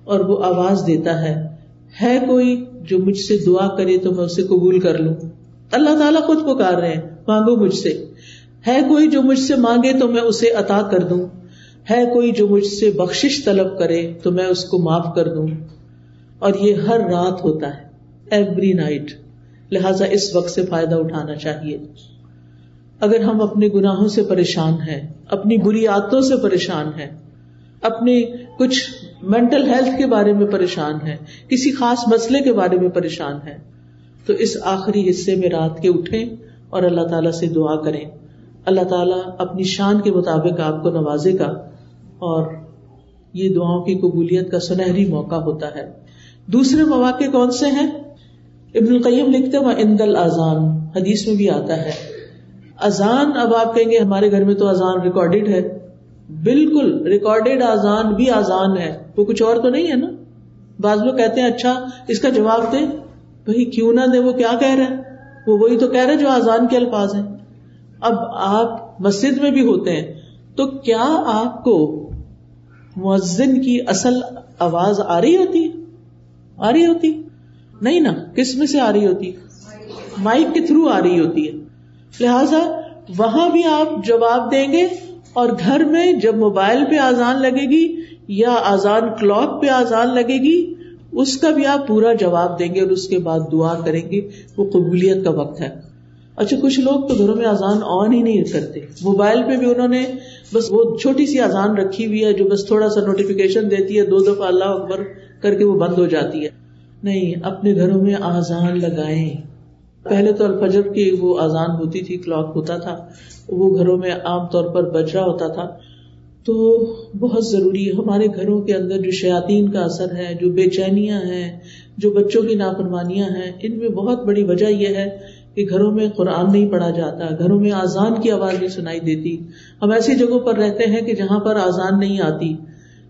اور وہ آواز دیتا ہے ہے کوئی جو مجھ سے دعا کرے تو میں اسے قبول کر لوں۔ اللہ تعالیٰ خود پکار رہے ہیں، مانگو مجھ سے۔ ہے کوئی جو مجھ سے مانگے تو میں اسے عطا کر دوں۔ ہے کوئی جو مجھ سے بخش طلب کرے تو میں اس کو معاف کر دوں۔ اور یہ ہر رات ہوتا ہے ایوری نائٹ لہذا اس وقت سے فائدہ اٹھانا چاہیے۔ اگر ہم اپنے گناہوں سے پریشان ہیں، اپنی بری عادتوں سے پریشان ہیں، اپنی کچھ مینٹل ہیلتھ کے بارے میں پریشان ہیں، کسی خاص مسئلے کے بارے میں پریشان ہیں، تو اس آخری حصے میں رات کے اٹھیں اور اللہ تعالیٰ سے دعا کریں۔ اللہ تعالیٰ اپنی شان کے مطابق آپ کو نوازے گا۔ اور یہ دعاؤں کی قبولیت کا سنہری موقع ہوتا ہے۔ دوسرے مواقع کون سے ہیں؟ ابن القیم لکھتے ہیں اندل اذان حدیث میں بھی آتا ہے۔ اذان اب آپ کہیں گے، ہمارے گھر میں تو اذان ریکارڈیڈ ہے۔ بالکل ریکارڈیڈ آزان بھی آزان ہے۔ وہ کچھ اور تو نہیں ہے نا؟ بعض لوگ کہتے ہیں اچھا اس کا جواب دے بھائی، کیوں نہ دے وہ کیا کہہ رہے ہیں وہ وہی تو کہہ رہے جو آزان کے الفاظ ہیں۔ اب آپ مسجد میں بھی ہوتے ہیں، تو کیا آپ کو مؤذن کی اصل آواز آ رہی ہوتی آ رہی ہوتی نہیں نا، کس میں سے آ رہی ہوتی مائک کے تھرو آ رہی ہوتی ہے۔ لہذا وہاں بھی آپ جواب دیں گے اور گھر میں جب موبائل پہ آزان لگے گی یا آزان کلاک پہ آزان لگے گی، اس کا بھی آپ پورا جواب دیں گے اور اس کے بعد دعا کریں گے۔ وہ قبولیت کا وقت ہے۔ اچھا کچھ لوگ تو گھروں میں آزان آن ہی نہیں کرتے۔ موبائل پہ بھی انہوں نے بس وہ چھوٹی سی آزان رکھی ہوئی ہے جو بس تھوڑا سا نوٹیفکیشن دیتی ہے، دو دفعہ اللہ اکبر کر کے وہ بند ہو جاتی ہے۔ نہیں، اپنے گھروں میں آزان لگائیں۔ پہلے تو الفجر کی وہ آزان ہوتی تھی، کلاک ہوتا تھا، وہ گھروں میں عام طور پر بج رہا ہوتا تھا۔ تو بہت ضروری ہے، ہمارے گھروں کے اندر جو شیاتین کا اثر ہے، جو بے چینیاں ہیں، جو بچوں کی نافرمانیاں ہیں، ان میں بہت بڑی وجہ یہ ہے کہ گھروں میں قرآن نہیں پڑھا جاتا، گھروں میں آزان کی آواز نہیں سنائی دیتی۔ ہم ایسی جگہوں پر رہتے ہیں کہ جہاں پر آزان نہیں آتی۔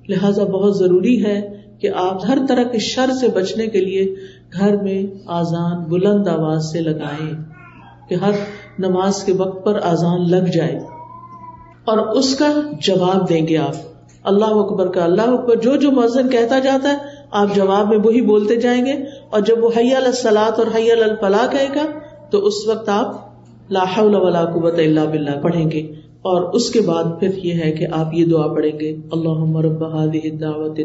لہذا بہت ضروری ہے کہ آپ ہر طرح کے شر سے بچنے کے لیے گھر میں آزان بلند آواز سے لگائیں کہ ہر نماز کے وقت پر آزان لگ جائے اور اس کا جواب دیں گے آپ۔ اللہ اکبر کا اللہ اکبر، جو جو مؤذن کہتا جاتا ہے، آپ جواب میں وہی بولتے جائیں گے۔ اور جب وہ حیا السلاط اور حیا الفلاح کہے گا، تو اس وقت آپ لاہ ولا قوت اللہ بلّہ پڑھیں گے۔ اور اس کے بعد پھر یہ ہے کہ آپ یہ دعا پڑھیں گے۔ اللہ مرب دعوت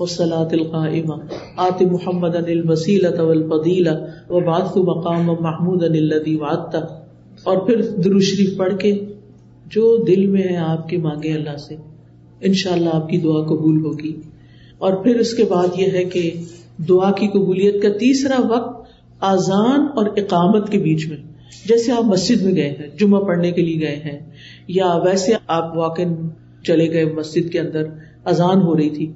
وسلاۃ القائمہ آت محمد ان الوسیلۃ وبعث مقام محمود ان الذی وعدت اور پھر درود شریف پڑھ کے جو دل میں ہے آپ کے مانگے اللہ سے، انشاءاللہ آپ کی دعا قبول ہوگی۔ اور پھر اس کے بعد یہ ہے کہ دعا کی قبولیت کا تیسرا وقت آزان اور اقامت کے بیچ میں۔ جیسے آپ مسجد میں گئے ہیں، جمعہ پڑھنے کے لیے گئے ہیں، یا ویسے آپ واقع چلے گئے مسجد کے اندر اذان ہو رہی تھی۔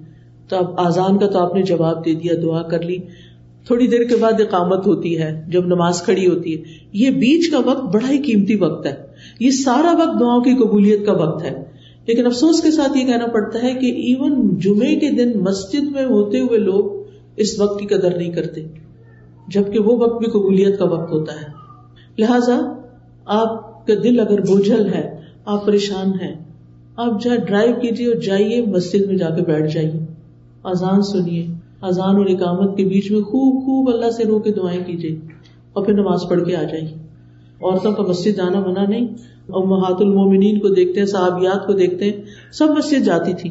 تو اب آزان کا تو آپ نے جواب دے دیا، دعا کر لی۔ تھوڑی دیر کے بعد اقامت ہوتی ہے، جب نماز کھڑی ہوتی ہے۔ یہ بیچ کا وقت بڑا ہی قیمتی وقت ہے۔ یہ سارا وقت دعاؤں کی قبولیت کا وقت ہے۔ لیکن افسوس کے ساتھ یہ کہنا پڑتا ہے کہ ایون جمعے کے دن مسجد میں ہوتے ہوئے لوگ اس وقت کی قدر نہیں کرتے، جبکہ وہ وقت بھی قبولیت کا وقت ہوتا ہے۔ لہذا آپ کا دل اگر بوجھل ہے، آپ پریشان ہیں، آپ جہاں ڈرائیو کیجیے اور جائیے مسجد میں جا کے بیٹھ جائیے۔ اذان سنیے۔ اذان اور اقامت کے بیچ میں خوب خوب اللہ سے رو کے دعائیں کیجیے اور پھر نماز پڑھ کے آ جائیے۔ عورتوں کا مسجد جانا منع نہیں۔ اور محات المومنین کو دیکھتے ہیں، صحابیات کو دیکھتے ہیں، سب مسجد جاتی تھی۔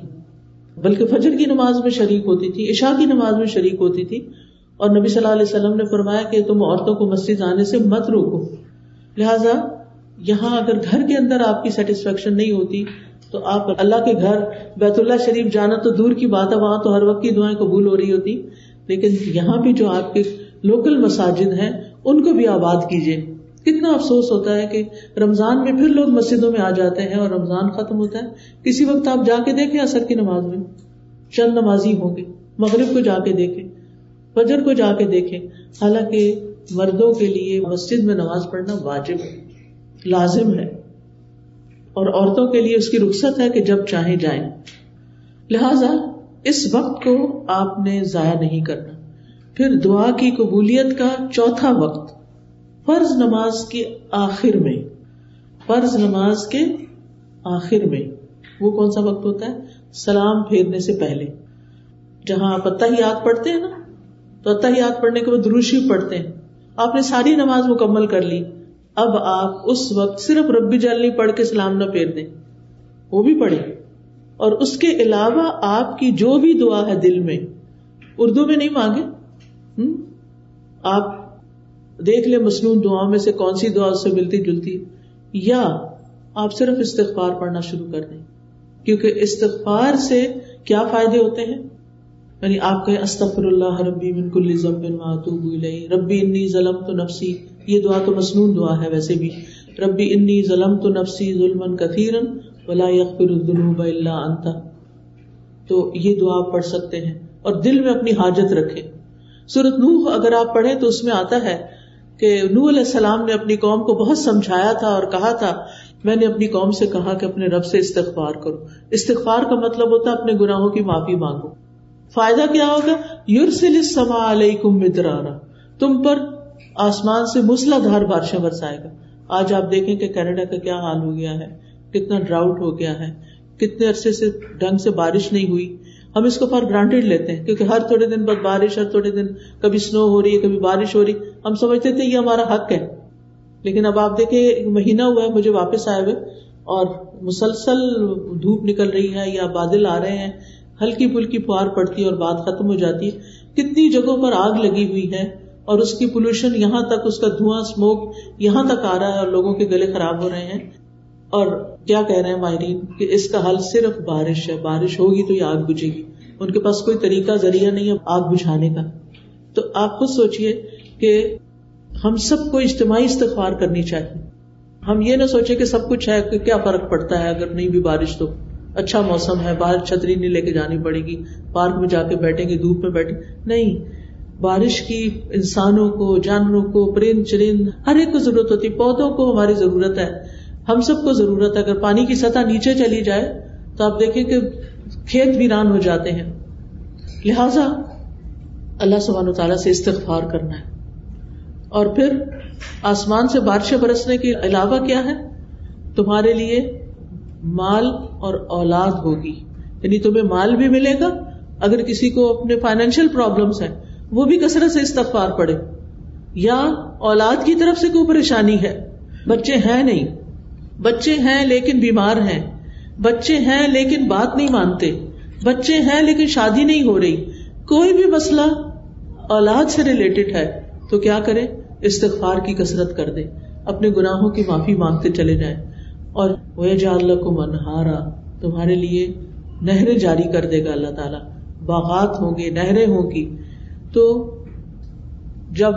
بلکہ فجر کی نماز میں شریک ہوتی تھی، عشاء کی نماز میں شریک ہوتی تھی۔ اور نبی صلی اللہ علیہ وسلم نے فرمایا کہ تم عورتوں کو مسجد آنے سے مت روکو۔ لہٰذا یہاں اگر گھر کے اندر آپ کی سیٹسفیکشن نہیں ہوتی تو آپ اللہ کے گھر بیت اللہ شریف جانا تو دور کی بات ہے، وہاں تو ہر وقت کی دعائیں قبول ہو رہی ہوتی۔ لیکن یہاں بھی جو آپ کے لوکل مساجد ہیں، ان کو بھی آباد کیجیے کتنا افسوس ہوتا ہے کہ رمضان میں پھر لوگ مسجدوں میں آ جاتے ہیں اور رمضان ختم ہوتا ہے۔ کسی وقت آپ جا کے دیکھیں اثر کی نماز میں۔ چند نمازی ہوں گے۔ مغرب کو جا کے دیکھیں۔ فجر کو جا کے دیکھیں۔ حالانکہ مردوں کے لیے مسجد میں نماز پڑھنا واجب ہے۔ لازم ہے۔ اور عورتوں کے لیے اس کی رخصت ہے کہ جب چاہے جائیں۔ لہذا اس وقت کو آپ نے ضائع نہیں کرنا۔ پھر دعا کی قبولیت کا چوتھا وقت، فرض نماز کے آخر میں۔ فرض نماز کے آخر میں۔ وہ کون سا وقت ہوتا ہے؟ سلام پھیرنے سے پہلے۔ جہاں آپ اتہ ہی یاد پڑھتے ہیں نا، تو اتہ ہی یاد پڑھنے کے بعد دروشی پڑھتے ہیں۔ آپ نے ساری نماز مکمل کر لی۔ اب آپ اس وقت صرف ربی جل نہیں پڑھ کے سلام نہ پھیر دیں۔ وہ بھی پڑھے اور اس کے علاوہ آپ کی جو بھی دعا ہے دل میں، اردو میں نہیں مانگے؟ آپ دیکھ لیں مصنون دعا میں سے کون سی دعا اس سے ملتی جلتی یا آپ صرف استغفار پڑھنا شروع کر دیں۔ کیونکہ استغفار سے کیا فائدے ہوتے ہیں؟ یعنی آپ کہیں، استغفر اللہ ربی من کل ذنب واتوب الیہ، ربی انی ظلمت نفسی یہ دعا تو مصنون دعا ہے ویسے بھی۔ ربی انی ظلمت نفسی ظلما کثیرا ولا یغفر الذنوب الا انت۔ تو یہ دعا پڑھ سکتے ہیں اور دل میں اپنی حاجت رکھیں۔ سورت نوح اگر آپ پڑھیں تو اس میں آتا ہے کہ نو علیہ السلام نے اپنی قوم کو بہت سمجھایا تھا اور کہا تھا، میں نے اپنی قوم سے کہا کہ اپنے رب سے استغفار کرو۔ استغفار کا مطلب ہوتا ہے اپنے گناہوں کی معافی مانگو۔ فائدہ کیا ہوگا؟ یورسل سما علیکم مدرارا۔ تم پر آسمان سے مسلا دھار بارشیں برسائے گا۔ آج آپ دیکھیں کہ کینیڈا کا کیا حال ہو گیا ہے۔ کتنا ڈراؤٹ ہو گیا ہے۔ کتنے عرصے سے ڈھنگ سے بارش نہیں ہوئی۔ ہم اس کو فار گرانٹیڈ لیتے ہیں کیونکہ ہر تھوڑے دن بعد بارش، ہر تھوڑے دن کبھی سنو ہو رہی ہے، کبھی بارش ہو رہی۔ ہم سمجھتے تھے یہ ہمارا حق ہے۔ لیکن اب آپ دیکھیں مہینہ ہوا ہے، مجھے واپس آئے ہوئے اور مسلسل دھوپ نکل رہی ہے، یا بادل آ رہے ہیں۔ ہلکی پھلکی پھوار پڑتی ہے اور بات ختم ہو جاتی ہے۔ کتنی جگہوں پر آگ لگی ہوئی ہے۔ اور اس کی پولوشن یہاں تک، اس کا دھواں اسموک یہاں تک آ رہا ہے اور لوگوں کے گلے خراب ہو رہے ہیں۔ اور کیا کہہ رہے ہیں ماہرین کہ اس کا حل صرف بارش ہے۔ بارش ہوگی تو یہ آگ بجھے گی۔ ان کے پاس کوئی طریقہ، ذریعہ نہیں ہے آگ بجھانے کا۔ تو آپ خود سوچیے کہ ہم سب کو اجتماعی استغفار کرنی چاہیے۔ ہم یہ نہ سوچے کہ سب کچھ ہے کہ کیا فرق پڑتا ہے۔ اگر نہیں بھی بارش تو اچھا موسم ہے۔ باہر چھتری نہیں لے کے جانی پڑے گی۔ پارک میں جا کے بیٹھیں گے، دھوپ میں بیٹھے نہیں بارش کی انسانوں کو، جانوروں کو، پرند چرند، ہر ایک کو ضرورت ہوتی، پودوں کو ہماری ضرورت ہے۔ ہم سب کو ضرورت ہے۔ اگر پانی کی سطح نیچے چلی جائے تو آپ دیکھیں کہ کھیت ویران ہو جاتے ہیں۔ لہذا اللہ سبحان و تعالیٰ سے استغفار کرنا ہے۔ اور پھر آسمان سے بارشیں برسنے کے علاوہ کیا ہے؟ تمہارے لیے مال اور اولاد ہوگی۔ یعنی تمہیں مال بھی ملے گا۔ اگر کسی کو اپنے فائنینشیل پرابلمس ہیں وہ بھی کثرت سے استغفار پڑے یا اولاد کی طرف سے کوئی پریشانی ہے؟ بچے ہیں نہیں۔ بچے ہیں لیکن بیمار ہیں۔ بچے ہیں لیکن بات نہیں مانتے۔ بچے ہیں لیکن شادی نہیں ہو رہی۔ کوئی بھی مسئلہ اولاد سے ریلیٹڈ ہے تو کیا کرے؟ استغفار کی کسرت کر دے۔ اپنے گناہوں کی معافی مانگتے چلے جائیں۔ اور وہ کو منہارا تمہارے لیے نہریں جاری کر دے گا اللہ تعالیٰ۔ باغات ہوں گے، نہریں ہوں گی۔ تو جب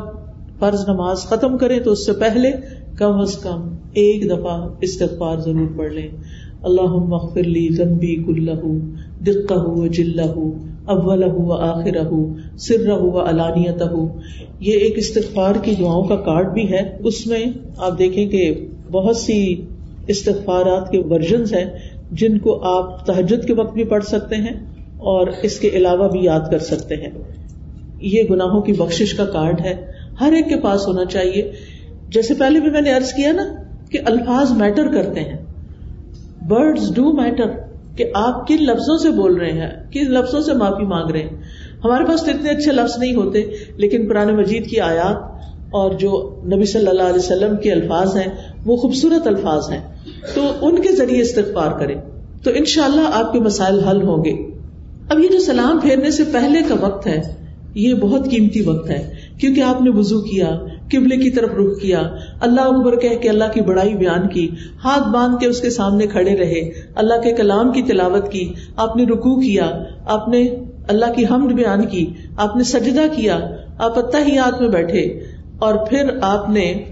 فرض نماز ختم کرے تو اس سے پہلے کم از کم ایک دفعہ استغفار ضرور پڑھ لیں۔ اللہ مغفر لی ذنبی کلہ دقہ و جلہ اول و آخر سر و علانیت یہ ایک استغفار کی دعاؤں کا کارڈ بھی ہے۔ اس میں آپ دیکھیں کہ بہت سی استغفارات کے ورژنس ہیں جن کو آپ تحجد کے وقت بھی پڑھ سکتے ہیں اور اس کے علاوہ بھی یاد کر سکتے ہیں۔ یہ گناہوں کی بخش کا کارڈ ہے۔ ہر ایک کے پاس ہونا چاہیے۔ جیسے پہلے بھی میں نے ارض کیا نا کہ الفاظ میٹر کرتے ہیں۔ برڈز ڈو میٹر کہ آپ کن لفظوں سے بول رہے ہیں، کن لفظوں سے معافی مانگ رہے ہیں۔ ہمارے پاس تو اتنے اچھے لفظ نہیں ہوتے، لیکن قرآن مجید کی آیات اور جو نبی صلی اللہ علیہ وسلم کے الفاظ ہیں، وہ خوبصورت الفاظ ہیں۔ تو ان کے ذریعے استغفار کریں۔ تو ان شاء اللہ آپ کے مسائل حل ہوں گے۔ اب یہ جو سلام پھیرنے سے پہلے کا وقت ہے یہ بہت قیمتی وقت ہے۔ کیونکہ آپ نے وزو کیا، قبلے کی طرف رخ کیا، اللہ اکبر کہہ کے اللہ کی بڑائی بیان کی، ہاتھ باندھ کے اس کے سامنے کھڑے رہے، اللہ کے کلام کی تلاوت کی، آپ نے رکو کیا، آپ نے اللہ کی حمد بیان کی، آپ نے سجدہ کیا، آپ اتہ ہی ہاتھ میں بیٹھے۔ اور پھر آپ نے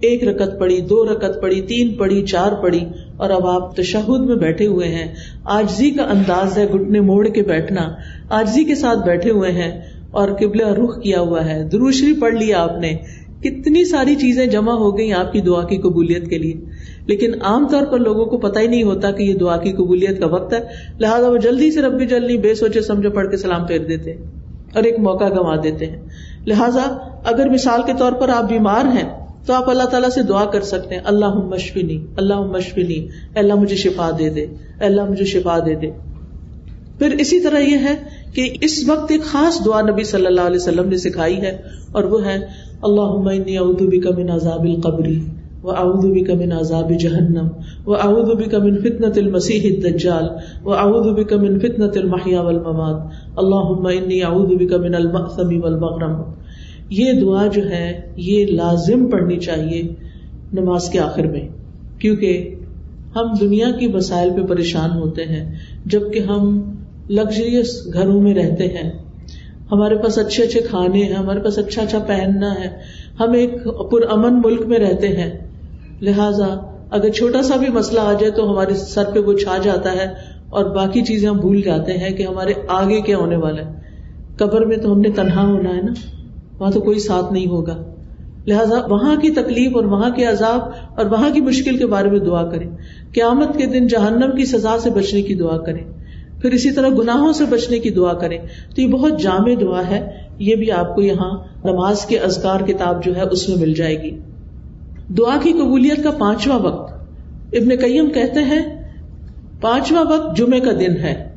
ایک رکت پڑی دو رکت پڑی تین پڑی چار پڑی اور اب آپ تشہد میں بیٹھے ہوئے ہیں۔ آجزی کا انداز ہے گٹنے موڑ کے بیٹھنا، آجزی کے ساتھ بیٹھے ہوئے ہیں۔ اور قبل رخ کیا ہوا ہے۔ دروشری پڑھ لیا آپ نے۔ کتنی ساری چیزیں جمع ہو گئی آپ کی دعا کی قبولیت کے لیے۔ لیکن عام طور پر لوگوں کو پتا ہی نہیں ہوتا کہ یہ دعا کی قبولیت کا وقت ہے۔ لہٰذا وہ جلدی سے ربی جلدی بے سوچے سمجھو پڑھ کے سلام پھیر دیتے اور ایک موقع گنوا دیتے ہیں۔ لہٰذا اگر مثال کے طور پر آپ بیمار ہیں تو آپ اللہ تعالیٰ سے دعا کر سکتے ہیں۔ اللہ مشفنی اللہ مشفنی اللہ مجھے شفا دے دے اللہ مجھے شفا دے دے۔ پھر اسی طرح یہ ہے کہ اس وقت ایک خاص دعا نبی صلی اللہ علیہ وسلم نے سکھائی ہے اور وہ ہے اللہ اعوذ بک من عذاب القبری و اعوذ بک من عذاب جہنم و اعوذ بک من فتنة المسیح الدجال و اعوذ بک من فتنة المحیا والممات۔ اللہم انی اعوذ بک من المأثم والمغرم۔ یہ دعا جو ہے، یہ لازم پڑھنی چاہیے نماز کے آخر میں، کیونکہ ہم دنیا کی وسائل پہ پریشان ہوتے ہیں، جبکہ ہم لگژریس گھروں میں رہتے ہیں۔ ہمارے پاس اچھے اچھے کھانے ہیں، ہمارے پاس اچھا اچھا پہننا ہے۔ ہم ایک پر امن ملک میں رہتے ہیں۔ لہذا اگر چھوٹا سا بھی مسئلہ آ جائے تو ہمارے سر پہ وہ چھا جاتا ہے اور باقی چیزیں ہم بھول جاتے ہیں کہ ہمارے آگے کیا ہونے والا ہے۔ قبر میں تو ہم نے تنہا ہونا ہے نا، وہاں تو کوئی ساتھ نہیں ہوگا۔ لہٰذا وہاں کی تکلیف اور وہاں کے عذاب اور وہاں کی مشکل کے بارے میں دعا کریں۔ قیامت کے دن جہنم کی سزا سے بچنے کی دعا کریں۔ پھر اسی طرح گناہوں سے بچنے کی دعا کریں۔ تو یہ بہت جامع دعا ہے۔ یہ بھی آپ کو یہاں نماز کے ازکار کتاب جو ہے اس میں مل جائے گی۔ دعا کی قبولیت کا پانچواں وقت۔ ابن کئیم کہتے ہیں، پانچواں وقت جمعے کا دن ہے۔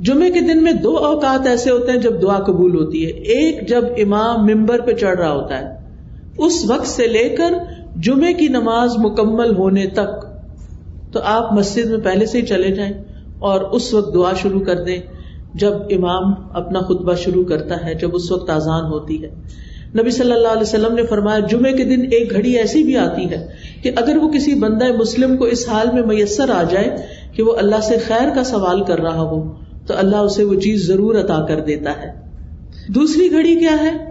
جمعے کے دن میں دو اوقات ایسے ہوتے ہیں جب دعا قبول ہوتی ہے۔ ایک جب امام ممبر پہ چڑھ رہا ہوتا ہے۔ اس وقت سے لے کر جمعے کی نماز مکمل ہونے تک۔ تو آپ مسجد میں پہلے سے ہی چلے جائیں۔ اور اس وقت دعا شروع کر دیں جب امام اپنا خطبہ شروع کرتا ہے، جب اس وقت آزان ہوتی ہے۔ نبی صلی اللہ علیہ وسلم نے فرمایا، جمعے کے دن ایک گھڑی ایسی بھی آتی ہے کہ اگر وہ کسی بندہ مسلم کو اس حال میں میسر آ جائے کہ وہ اللہ سے خیر کا سوال کر رہا ہو، تو اللہ اسے وہ چیز ضرور عطا کر دیتا ہے۔ دوسری گھڑی کیا ہے؟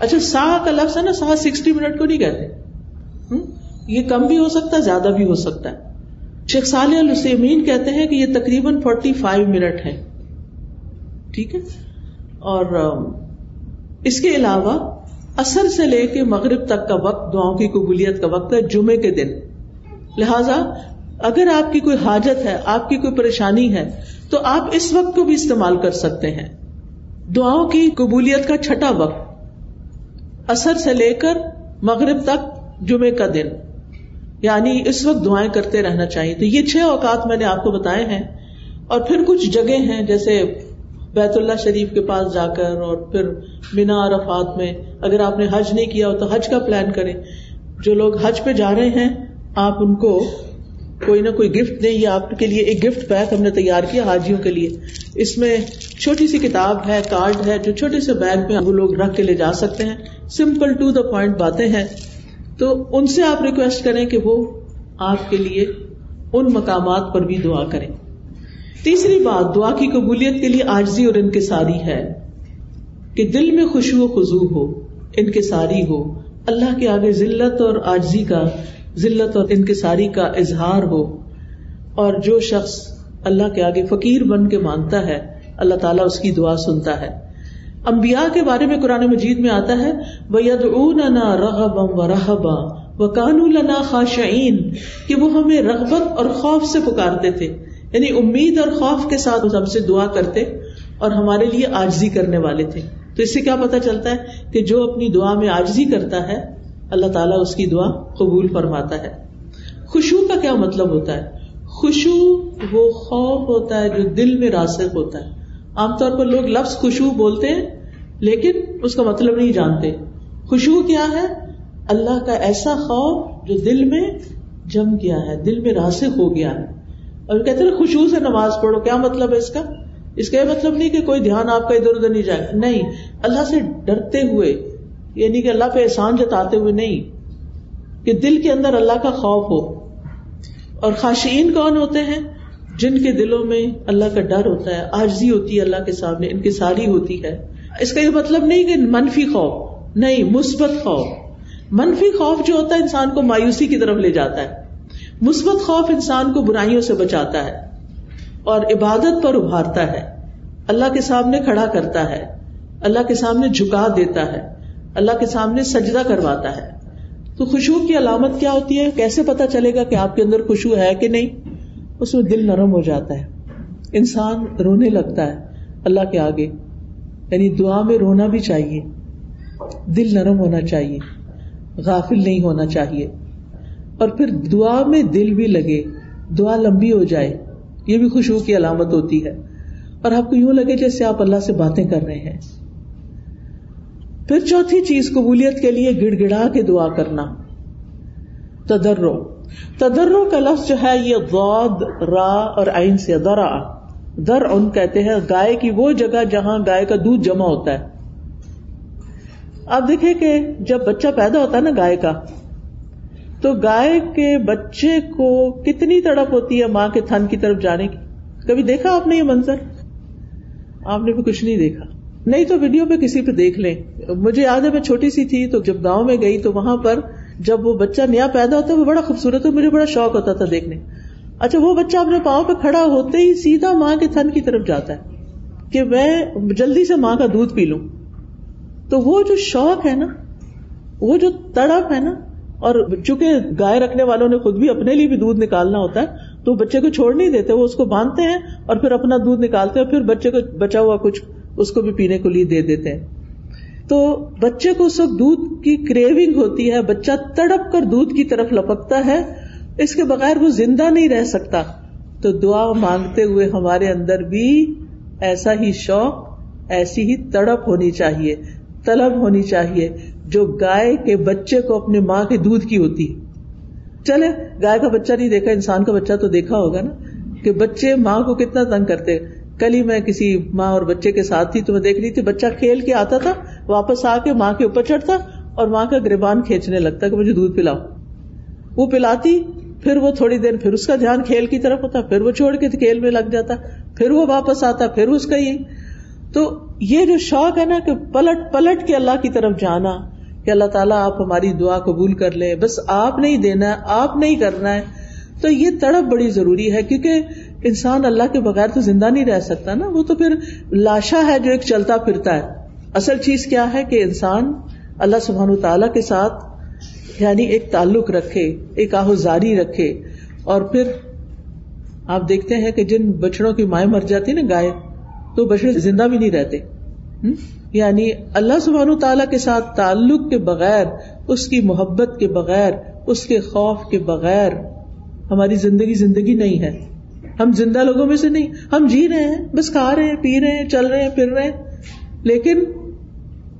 اچھا سا کا لفظ ہے نا، سا سکسٹی منٹ کو نہیں کہتے۔ یہ کم بھی ہو سکتا ہے زیادہ بھی ہو سکتا ہے۔ شیخ صالح السمین کہتے ہیں کہ یہ تقریباً فورٹی فائیو منٹ ہے۔ ٹھیک ہے؟ اور اس کے علاوہ اثر سے لے کے مغرب تک کا وقت دعاؤں کی قبولیت کا وقت ہے جمعے کے دن۔ لہذا، اگر آپ کی کوئی حاجت ہے، آپ کی کوئی پریشانی ہے، تو آپ اس وقت کو بھی استعمال کر سکتے ہیں۔ دعاؤں کی قبولیت کا چھٹا وقت اثر سے لے کر مغرب تک جمعے کا دن۔ یعنی اس وقت دعائیں کرتے رہنا چاہیے۔ تو یہ چھ اوقات میں نے آپ کو بتائے ہیں۔ اور پھر کچھ جگہ ہیں جیسے بیت اللہ شریف کے پاس جا کر اور پھر مینا عرفات میں اگر آپ نے حج نہیں کیا ہو تو حج کا پلان کریں۔ جو لوگ حج پہ جا رہے ہیں، آپ ان کو کوئی نہ کوئی گفٹ دیں۔ یا آپ کے لیے ایک گفٹ بیگ ہم نے تیار کیا حاجیوں کے لیے۔ اس میں چھوٹی سی کتاب ہے، کارڈ ہے، جو چھوٹے سے بیگ میں وہ لوگ رکھ کے لے جا سکتے ہیں۔ سمپل ٹو دا پوائنٹ باتیں ہیں۔ تو ان سے آپ ریکویسٹ کریں کہ وہ آپ کے لیے ان مقامات پر بھی دعا کریں۔ تیسری بات، دعا کی قبولیت کے لیے آجزی اور انکساری ہے۔ کہ دل میں خوشبو و خزو ہو، انکساری ہو، اللہ کے آگے ذلت اور آجزی کا، ذلت اور انکساری کا اظہار ہو۔ اور جو شخص اللہ کے آگے فقیر بن کے مانگتا ہے، اللہ تعالیٰ اس کی دعا سنتا ہے۔ امبیا کے بارے میں قرآن مجید میں آتا ہے وہ ید رغبم و رحبا و کہ وہ ہمیں رغبت اور خوف سے پکارتے تھے یعنی امید اور خوف کے ساتھ ہم سے دعا کرتے اور ہمارے لیے آجزی کرنے والے تھے۔ تو اس سے کیا پتا چلتا ہے کہ جو اپنی دعا میں آجزی کرتا ہے، اللہ تعالیٰ اس کی دعا قبول فرماتا ہے۔ خوشبو کا کیا مطلب ہوتا ہے؟ خوشبو وہ خوف ہوتا ہے جو دل میں راسک ہوتا ہے۔ عام طور پر لوگ لفظ خوشبو بولتے ہیں لیکن اس کا مطلب نہیں جانتے۔ خوشبو کیا ہے؟ اللہ کا ایسا خوف جو دل میں جم گیا ہے، دل میں راسک ہو گیا ہے۔ اور کہتے ہیں خوشبو سے نماز پڑھو، کیا مطلب ہے اس کا؟ اس کا یہ مطلب نہیں کہ کوئی دھیان آپ کا ادھر ادھر نہیں جائے۔ نہیں، اللہ سے ڈرتے ہوئے یعنی کہ اللہ پہ احسان جتاتے ہوئے نہیں، کہ دل کے اندر اللہ کا خوف ہو۔ اور خاشین کون ہوتے ہیں؟ جن کے دلوں میں اللہ کا ڈر ہوتا ہے، آجزی ہوتی ہے اللہ کے سامنے، ان کی ساری ہوتی ہے۔ اس کا یہ مطلب نہیں کہ منفی خوف، نہیں، مثبت خوف۔ منفی خوف جو ہوتا ہے، انسان کو مایوسی کی طرف لے جاتا ہے۔ مثبت خوف انسان کو برائیوں سے بچاتا ہے اور عبادت پر ابھارتا ہے۔ اللہ کے سامنے کھڑا کرتا ہے۔ اللہ کے سامنے جھکا دیتا ہے۔ اللہ کے سامنے سجدہ کرواتا ہے۔ تو خوشبو کی علامت کیا ہوتی ہے؟ کیسے پتا چلے گا کہ آپ کے اندر خوشبو ہے کہ نہیں؟ اس میں دل نرم ہو جاتا ہے۔ انسان رونے لگتا ہے اللہ کے آگے۔ یعنی دعا میں رونا بھی چاہیے، دل نرم ہونا چاہیے، غافل نہیں ہونا چاہیے۔ اور پھر دعا میں دل بھی لگے، دعا لمبی ہو جائے، یہ بھی خوشبو کی علامت ہوتی ہے۔ اور آپ کو یوں لگے جیسے آپ اللہ سے باتیں کر رہے ہیں۔ پھر چوتھی چیز، قبولیت کے لیے گڑ گڑا کے دعا کرنا۔ تدرو۔ تدرو کا لفظ جو ہے، یہ غود را اور آئین سے درا در ان کہتے ہیں گائے کی وہ جگہ جہاں گائے کا دودھ جمع ہوتا ہے۔ اب دیکھیں کہ جب بچہ پیدا ہوتا ہے نا گائے کا، تو گائے کے بچے کو کتنی تڑپ ہوتی ہے ماں کے تھن کی طرف جانے کی۔ کبھی دیکھا آپ نے یہ منظر؟ آپ نے بھی کچھ نہیں دیکھا۔ نہیں تو ویڈیو پہ کسی پہ دیکھ لیں۔ مجھے یاد ہے میں چھوٹی سی تھی تو جب گاؤں میں گئی تو وہاں پر جب وہ بچہ نیا پیدا ہوتا ہے وہ بڑا خوبصورت ہے مجھے بڑا شوق ہوتا تھا دیکھنے۔ اچھا وہ بچہ اپنے پاؤں پہ کھڑا ہوتے ہی سیدھا ماں کے تھن کی طرف جاتا ہے کہ میں جلدی سے ماں کا دودھ پی لوں۔ تو وہ جو شوق ہے نا، وہ جو تڑپ ہے نا، اور چونکہ گائے رکھنے والوں نے خود بھی اپنے لیے بھی دودھ نکالنا ہوتا ہے، تو بچے کو چھوڑ نہیں دیتے، وہ اس کو باندھتے ہیں اور پھر اپنا دودھ نکالتے ہیں، پھر بچے کو بچا ہوا کچھ اس کو بھی پینے کو لیے دے دیتے ہیں۔ تو بچے کو اس وقت دودھ کی کریونگ ہوتی ہے، بچہ تڑپ کر دودھ کی طرف لپکتا ہے اس کے بغیر وہ زندہ نہیں رہ سکتا۔ تو دعا مانگتے ہوئے ہمارے اندر بھی ایسا ہی شوق، ایسی ہی تڑپ ہونی چاہیے، طلب ہونی چاہیے، جو گائے کے بچے کو اپنے ماں کے دودھ کی ہوتی۔ چلے، گائے کا بچہ نہیں دیکھا، انسان کا بچہ تو دیکھا ہوگا نا کہ بچے ماں کو کتنا تنگ کرتے۔ کل ہی میں کسی ماں اور بچے کے ساتھ تھی تو میں دیکھ رہی تھی، بچہ کھیل کے آتا تھا، واپس آ کے ماں کے اوپر چڑھتا اور ماں کا گریبان کھینچنے لگتا کہ مجھے دودھ پلاؤ۔ وہ پلاتی پھر وہ تھوڑی دیر پھر اس کا دھیان کھیل کی طرف ہوتا، پھر وہ چھوڑ کے کھیل میں لگ جاتا، پھر وہ واپس آتا، پھر اس کا یہ۔ تو یہ جو شوق ہے نا کہ پلٹ پلٹ کے اللہ کی طرف جانا، کہ اللہ تعالیٰ آپ ہماری دعا قبول کر لیں بس آپ نہیں دینا ہے، آپ نہیں کرنا ہے، تو یہ تڑپ بڑی ضروری ہے، کیونکہ انسان اللہ کے بغیر تو زندہ نہیں رہ سکتا نا۔ وہ تو پھر لاشا ہے جو ایک چلتا پھرتا ہے۔ اصل چیز کیا ہے کہ انسان اللہ سبحان تعالیٰ کے ساتھ یعنی ایک تعلق رکھے، ایک آہوزاری رکھے۔ اور پھر آپ دیکھتے ہیں کہ جن بچڑوں کی مائیں مر جاتی نا گائے، تو بچڑے زندہ بھی نہیں رہتے۔ یعنی اللہ سبحانہ تعالیٰ کے ساتھ تعلق کے بغیر، اس کی محبت کے بغیر، اس کے خوف کے بغیر ہماری زندگی زندگی نہیں ہے۔ ہم زندہ لوگوں میں سے نہیں، ہم جی رہے ہیں، بس کھا رہے ہیں، پی رہے ہیں، چل رہے ہیں، پھر رہے ہیں۔ لیکن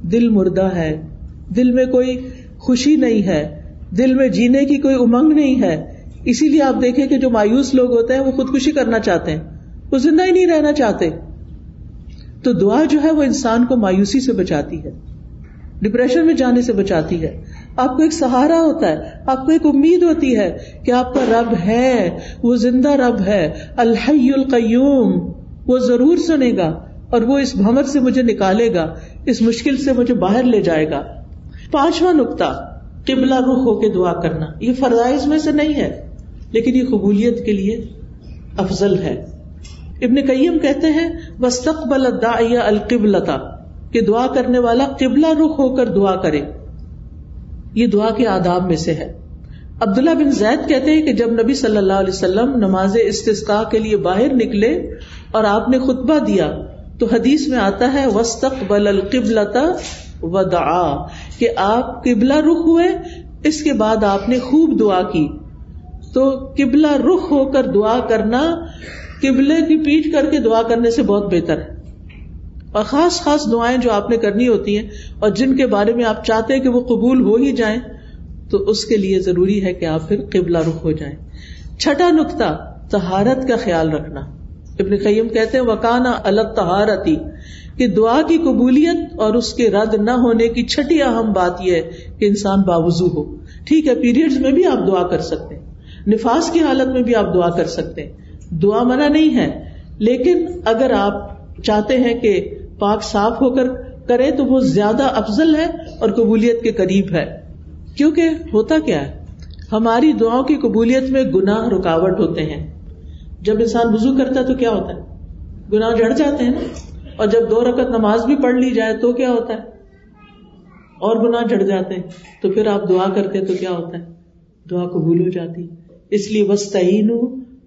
دل مردہ ہے۔ دل میں کوئی خوشی نہیں ہے، دل میں جینے کی کوئی امنگ نہیں ہے۔ اسی لیے آپ دیکھیں کہ جو مایوس لوگ ہوتے ہیں، وہ خودکشی کرنا چاہتے ہیں۔ وہ زندہ ہی نہیں رہنا چاہتے۔ تو دعا جو ہے، وہ انسان کو مایوسی سے بچاتی ہے۔ ڈپریشن میں جانے سے بچاتی ہے۔ آپ کو ایک سہارا ہوتا ہے۔ آپ کو ایک امید ہوتی ہے کہ آپ کا رب ہے۔ وہ زندہ رب ہے۔ الحی القیوم۔ وہ ضرور سنے گا اور وہ اس بھمر سے مجھے نکالے گا۔ اس مشکل سے مجھے باہر لے جائے گا۔ پانچواں نقطہ، قبلہ رخ ہو کے دعا کرنا۔ یہ فرائض میں سے نہیں ہے، لیکن یہ قبولیت کے لیے افضل ہے۔ ابن کئیم کہتے ہیں وسطبل القبلتا کہ دعا کرنے والا قبلہ رخ ہو کر دعا کرے۔ یہ دعا کے آداب میں سے ہے۔ عبداللہ بن زید کہتے ہیں کہ جب نبی صلی اللہ علیہ وسلم نماز استسقاء کے لیے باہر نکلے اور آپ نے خطبہ دیا، تو حدیث میں آتا ہے وسطبل القبلتا و دعا کہ آپ قبلہ رخ ہوئے، اس کے بعد آپ نے خوب دعا کی۔ تو قبلہ رخ ہو کر دعا کرنا، قبلے کی پیٹ کر کے دعا کرنے سے بہت بہتر ہے۔ اور خاص خاص دعائیں جو آپ نے کرنی ہوتی ہیں، اور جن کے بارے میں آپ چاہتے ہیں کہ وہ قبول ہو ہی جائیں، تو اس کے لیے ضروری ہے کہ آپ پھر قبلہ رخ ہو جائیں۔ چھٹا نقطہ تہارت کا خیال رکھنا۔ ابن قیم کہتے ہیں وکانا الگ تہارتی کہ دعا کی قبولیت اور اس کے رد نہ ہونے کی چھٹی اہم بات یہ ہے کہ انسان باوضو ہو۔ ٹھیک ہے پیریڈ میں بھی آپ دعا کر سکتے ہیں۔ نفاس کی حالت میں بھی آپ دعا کر سکتے ہیں۔ دعا منع نہیں ہے، لیکن اگر آپ چاہتے ہیں کہ پاک صاف ہو کر کرے تو وہ زیادہ افضل ہے اور قبولیت کے قریب ہے۔ کیونکہ ہوتا کیا ہے، ہماری دعاؤں کی قبولیت میں گناہ رکاوٹ ہوتے ہیں۔ جب انسان وزو کرتا ہے تو کیا ہوتا ہے؟ گناہ جڑ جاتے ہیں نا۔ اور جب دو رکعت نماز بھی پڑھ لی جائے تو کیا ہوتا ہے؟ اور گناہ جڑ جاتے ہیں۔ تو پھر آپ دعا کرتے تو کیا ہوتا ہے؟ دعا قبول ہو جاتی۔ اس لیے وسطین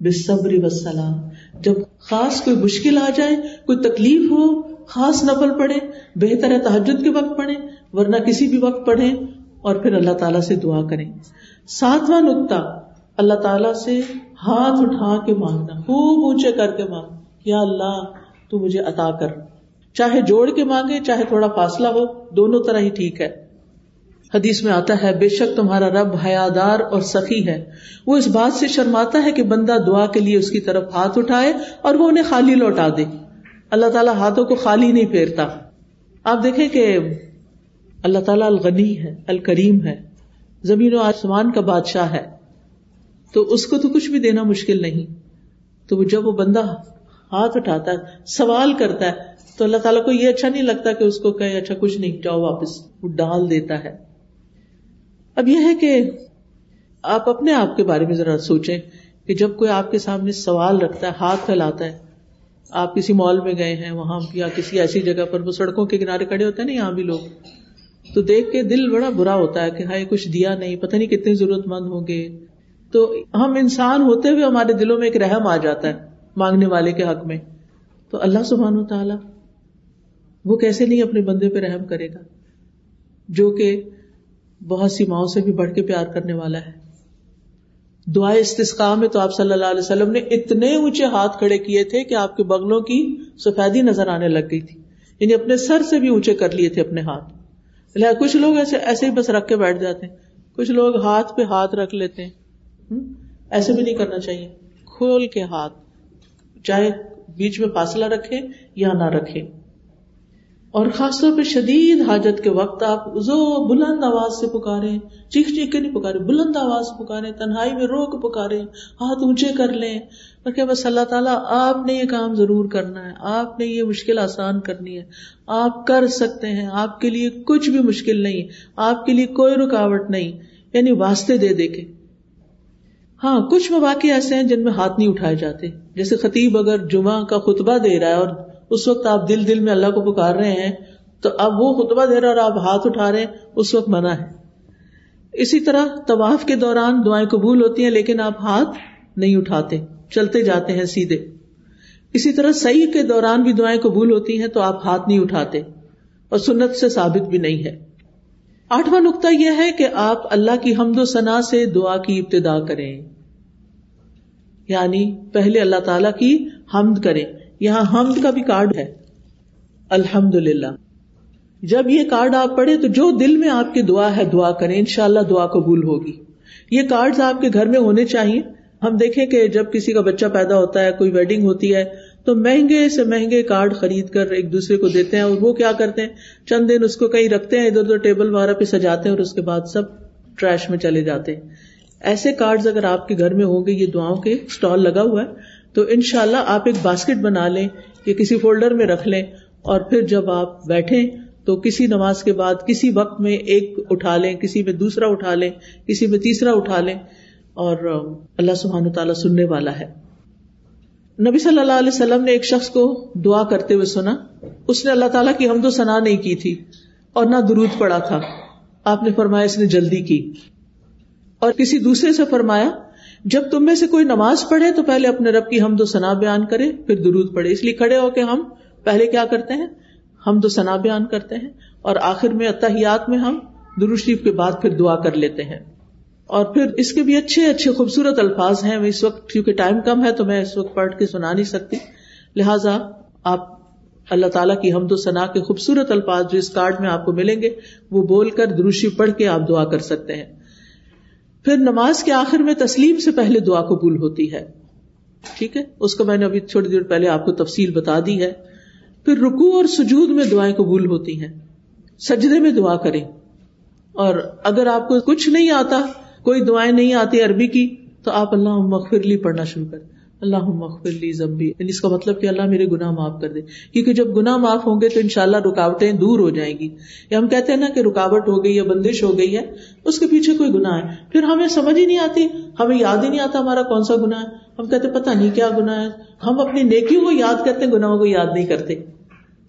بے صبری وسلام جب خاص کوئی مشکل آ جائے، کوئی تکلیف ہو، خاص نفل پڑھے، بہتر ہے تحجد کے وقت پڑھے، ورنہ کسی بھی وقت پڑھے اور پھر اللہ تعالیٰ سے دعا کریں۔ ساتواں نقطہ، اللہ تعالیٰ سے ہاتھ اٹھا کے مانگنا، خوب اونچے کر کے مانگ یا اللہ تو مجھے عطا کر۔ چاہے جوڑ کے مانگے، چاہے تھوڑا فاصلہ ہو، دونوں طرح ہی ٹھیک ہے۔ حدیث میں آتا ہے، بے شک تمہارا رب حیادار اور سخی ہے۔ وہ اس بات سے شرماتا ہے کہ بندہ دعا کے لیے اس کی طرف ہاتھ اٹھائے اور وہ انہیں خالی لوٹا دے۔ اللہ تعالیٰ ہاتھوں کو خالی نہیں پھیرتا۔ آپ دیکھیں کہ اللہ تعالیٰ الغنی ہے، الکریم ہے۔ زمین و آسمان کا بادشاہ ہے۔ تو اس کو تو کچھ بھی دینا مشکل نہیں۔ تو جب وہ بندہ ہاتھ اٹھاتا ہے، سوال کرتا ہے۔ تو اللہ تعالیٰ کو یہ اچھا نہیں لگتا کہ اس کو کہ اچھا کچھ نہیں، جاؤ واپس۔ وہ ڈال دیتا ہے۔ اب یہ ہے کہ آپ اپنے آپ کے بارے میں ذرا سوچیں کہ جب کوئی آپ کے سامنے سوال رکھتا ہے، ہاتھ پھیلاتا ہے، آپ کسی مال میں گئے ہیں، وہاں یا کسی ایسی جگہ پر، وہ سڑکوں کے کنارے کھڑے ہوتے ہیں نا، یہاں بھی لوگ۔ تو دیکھ کے دل بڑا برا ہوتا ہے کہ ہائی کچھ دیا نہیں، پتہ نہیں کتنے ضرورت مند ہوں گے۔ تو ہم انسان ہوتے ہوئے ہمارے دلوں میں ایک رحم آ جاتا ہے۔ مانگنے والے کے حق میں۔ تو اللہ سبحان و تعالی وہ کیسے نہیں اپنے بندے پہ رحم کرے گا؟ جو کہ بہت سی ماؤں سے بھی بڑھ کے پیار کرنے والا ہے۔ دعائیں استسقا میں تو آپ صلی اللہ علیہ وسلم نے اتنے اونچے ہاتھ کھڑے کیے تھے کہ آپ کے بغلوں کی سفیدی نظر آنے لگ گئی تھی۔ یعنی اپنے سر سے بھی اونچے کر لیے تھے اپنے ہاتھ۔ کچھ لوگ ایسے ایسے ہی بس رکھ کے بیٹھ جاتے ہیں۔ کچھ لوگ ہاتھ پہ ہاتھ رکھ لیتے ہیں۔ ایسے بھی نہیں کرنا چاہیے۔ کھول کے ہاتھ۔ چاہے بیچ میں فاصلہ رکھے یا نہ رکھے۔ اور خاص طور پہ شدید حاجت کے وقت آپ زو بلند آواز سے پکارے چیخ چیخ کے نہیں پکارے بلند آواز سے پکارے تنہائی میں رو کے پکارے ہاتھ اونچے کر لیں۔ کہ بس اللہ تعالیٰ، آپ نے یہ کام ضرور کرنا ہے، آپ نے یہ مشکل آسان کرنی ہے۔ آپ کر سکتے ہیں، آپ کے لیے کچھ بھی مشکل نہیں، آپ کے لیے کوئی رکاوٹ نہیں یعنی واسطے دے دے کے۔ ہاں کچھ مواقع ایسے ہیں جن میں ہاتھ نہیں اٹھائے جاتے۔ جیسے خطیب اگر جمعہ کا خطبہ دے رہا ہے اور اس وقت آپ دل دل میں اللہ کو پکار رہے ہیں، تو اب وہ خطبہ دے رہا اور آپ ہاتھ اٹھا رہے ہیں، اس وقت منع ہے۔ اسی طرح طواف کے دوران دعائیں قبول ہوتی ہیں، لیکن آپ ہاتھ نہیں اٹھاتے، چلتے جاتے ہیں سیدھے۔ اسی طرح صحیح کے دوران بھی دعائیں قبول ہوتی ہیں، تو آپ ہاتھ نہیں اٹھاتے، اور سنت سے ثابت بھی نہیں ہے۔ آٹھواں نقطہ یہ ہے کہ آپ اللہ کی حمد و ثنا سے دعا کی ابتدا کریں۔ یعنی پہلے اللہ تعالی کی حمد کریں۔ یہاں حمد کا بھی کارڈ ہے۔ الحمد للہ جب یہ کارڈ آپ پڑھے تو جو دل میں آپ کی دعا ہے دعا کریں۔ ان شاء اللہ دعا قبول ہوگی۔ یہ کارڈ آپ کے گھر میں ہونے چاہیے۔ ہم دیکھیں کہ جب کسی کا بچہ پیدا ہوتا ہے، کوئی ویڈنگ ہوتی ہے، تو مہنگے سے مہنگے کارڈ خرید کر ایک دوسرے کو دیتے ہیں اور وہ کیا کرتے ہیں؟ چند دن اس کو کہیں رکھتے ہیں، ادھر ادھر ٹیبل وغیرہ پہ سجاتے ہیں اور اس کے بعد سب ٹریش میں چلے جاتے ہیں۔ ایسے کارڈ اگر آپ کے گھر میں ہوں گے، یہ دعاؤں کے اسٹال لگا ہوا ہے، تو ان شاء اللہ آپ ایک باسکٹ بنا لیں، یا کسی فولڈر میں رکھ لیں، اور پھر جب آپ بیٹھے تو کسی نماز کے بعد کسی وقت میں ایک اٹھا لیں، کسی میں دوسرا اٹھا لیں، کسی میں تیسرا اٹھا لیں، اور اللہ سبحان تعالیٰ سننے والا ہے۔ نبی صلی اللہ علیہ وسلم نے ایک شخص کو دعا کرتے ہوئے سنا، اس نے اللہ تعالیٰ کی حمد و ثنا نہیں کی تھی، اور نہ درود پڑا تھا۔ آپ نے فرمایا اس نے جلدی کی۔ اور کسی دوسرے سے فرمایا، جب تم میں سے کوئی نماز پڑھے تو پہلے اپنے رب کی ہم دو سنا بیان کرے، پھر درود پڑھے۔ اس لیے کھڑے ہو کے ہم پہلے کیا کرتے ہیں؟ ہم دو سنا بیان کرتے ہیں اور آخر میں اتحیات میں ہم شریف کے بعد پھر دعا کر لیتے ہیں۔ اور پھر اس کے بھی اچھے اچھے خوبصورت الفاظ ہیں۔ اس وقت کیونکہ ٹائم کم ہے تو میں اس وقت پڑھ کے سنا نہیں سکتی۔ لہٰذا آپ اللہ تعالیٰ کی حمد و ثنا کے خوبصورت الفاظ جو اس کارڈ میں آپ کو ملیں گے، وہ بول کر دروشی پڑھ کے آپ دعا کر سکتے ہیں۔ پھر نماز کے آخر میں تسلیم سے پہلے دعا قبول ہوتی ہے۔ ٹھیک ہے؟ اس کو میں نے ابھی تھوڑی دیر پہلے آپ کو تفصیل بتا دی ہے۔ پھر رکو اور سجود میں دعائیں قبول ہوتی ہیں۔ سجدے میں دعا کریں۔ اور اگر آپ کو کچھ نہیں آتا، کوئی دعائیں نہیں آتی عربی کی، تو آپ اللہ مغفرلی پڑھنا شروع کریں اللہ مغفلی زمبی یعنی اس کا مطلب کہ اللہ میرے گناہ معاف کر دے۔ کیونکہ جب گناہ معاف ہوں گے تو انشاءاللہ رکاوٹیں دور ہو جائیں گی۔ یا ہم کہتے ہیں نا کہ رکاوٹ ہو گئی یا بندش ہو گئی ہے، اس کے پیچھے کوئی گناہ ہے۔ پھر ہمیں سمجھ ہی نہیں آتی، ہمیں یاد ہی نہیں آتا ہمارا کون سا گناہ ہے۔ ہم کہتے پتا نہیں کیا گناہ ہے۔ ہم اپنی نیکیوں کو یاد کرتے، گناہوں کو یاد نہیں کرتے۔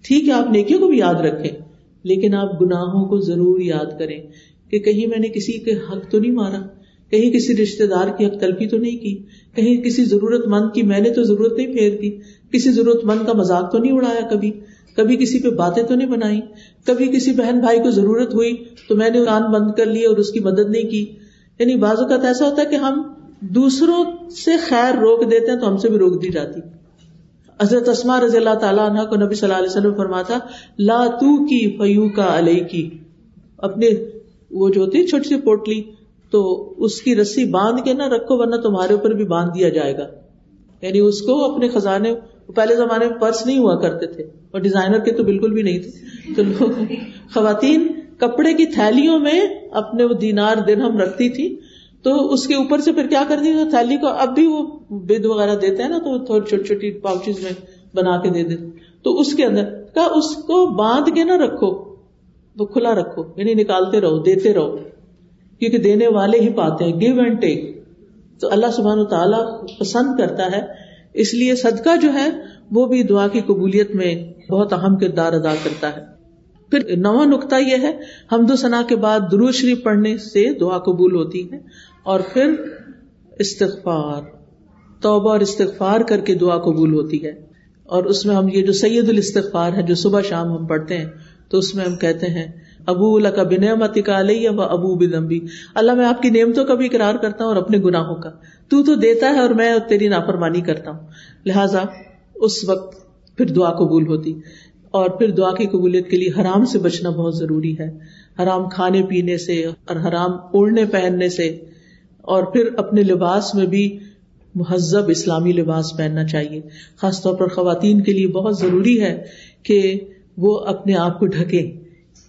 ٹھیک ہے، آپ نیکیوں کو بھی یاد رکھیں، لیکن آپ گناہوں کو ضرور یاد کریں کہ کہیں میں نے کسی کے حق تو نہیں مارا، کہیں کسی رشتے دار کی حق تلفی تو نہیں کی۔ کہیں کسی ضرورت مند کی میں نے تو ضرورت نہیں پھیر دی، کسی ضرورت مند کا مذاق تو نہیں اڑایا کبھی کبھی کسی پہ باتیں تو نہیں بنائی، کبھی کسی بہن بھائی کو ضرورت ہوئی تو میں نے کان بند کر لی اور اس کی مدد نہیں کی۔ یعنی بعض اوقات ایسا ہوتا ہے کہ ہم دوسروں سے خیر روک دیتے ہیں تو ہم سے بھی روک دی جاتی۔ حضرت اسما رضی اللہ تعالیٰ عنہ کو نبی صلی اللہ علیہ وسلم فرماتا، لا تو کی فیو کا علیہ کی اپنے وہ جو ہوتی چھوٹی سی پوٹلی تو اس کی رسی باندھ کے نہ رکھو ورنہ تمہارے اوپر بھی باندھ دیا جائے گا۔ یعنی اس کو اپنے خزانے، پہلے زمانے میں پرس نہیں ہوا کرتے تھے، اور ڈیزائنر کے تو بالکل بھی نہیں تھے۔ تو لوگ، خواتین کپڑے کی تھیلیوں میں اپنے وہ دینار دن ہم رکھتی تھی تو اس کے اوپر سے پھر کیا کرتی تھی تھیلی کو اب بھی وہ بد وغیرہ دیتے ہیں نا، تو تھوڑی چھوٹی چھوٹی پاؤچز میں بنا کے دے دیتے تو اس کے اندر کا اس کو باندھ کے نہ رکھو، وہ کھلا رکھو یعنی نکالتے رہو، دیتے رہو۔ کیونکہ دینے والے ہی پاتے ہیں گیو اینڈ ٹیک تو اللہ سبحان تعالیٰ پسند کرتا ہے۔ اس لیے صدقہ جو ہے، وہ بھی دعا کی قبولیت میں بہت اہم کردار ادا کرتا ہے۔ پھر نواں نقطہ یہ ہے، حمد و ثنا کے بعد درو شریف پڑھنے سے دعا قبول ہوتی ہے۔ اور پھر استغفار، توبہ اور استغفار کر کے دعا قبول ہوتی ہے۔ اور اس میں ہم یہ جو سید الاستغفار ہے، جو صبح شام ہم پڑھتے ہیں، تو اس میں ہم کہتے ہیں ابو اللہ کا بنعمت کا علیہ و ابو بدمبی اللہ، میں آپ کی نعمتوں کا بھی اقرار کرتا ہوں اور اپنے گناہوں کا۔ تو تو دیتا ہے اور میں تیری نافرمانی کرتا ہوں۔ لہٰذا اس وقت پھر دعا قبول ہوتی۔ اور پھر دعا کی قبولیت کے لیے حرام سے بچنا بہت ضروری ہے۔ حرام کھانے پینے سے اور حرام اوڑھنے پہننے سے۔ اور پھر اپنے لباس میں بھی مہذب اسلامی لباس پہننا چاہیے۔ خاص طور پر خواتین کے لیے بہت ضروری ہے کہ وہ اپنے آپ کو ڈھکے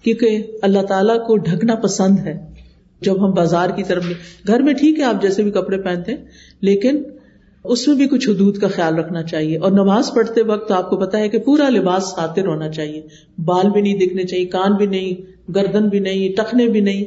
کیونکہ اللہ تعالیٰ کو ڈھکنا پسند ہے۔ جب ہم بازار کی طرف گھر میں ٹھیک ہے، آپ جیسے بھی کپڑے پہنتے ہیں لیکن اس میں بھی کچھ حدود کا خیال رکھنا چاہیے۔ اور نماز پڑھتے وقت آپ کو پتا ہے کہ پورا لباس ساتر ہونا چاہیے۔ بال بھی نہیں دکھنے چاہیے، کان بھی نہیں، گردن بھی نہیں، ٹخنے بھی نہیں۔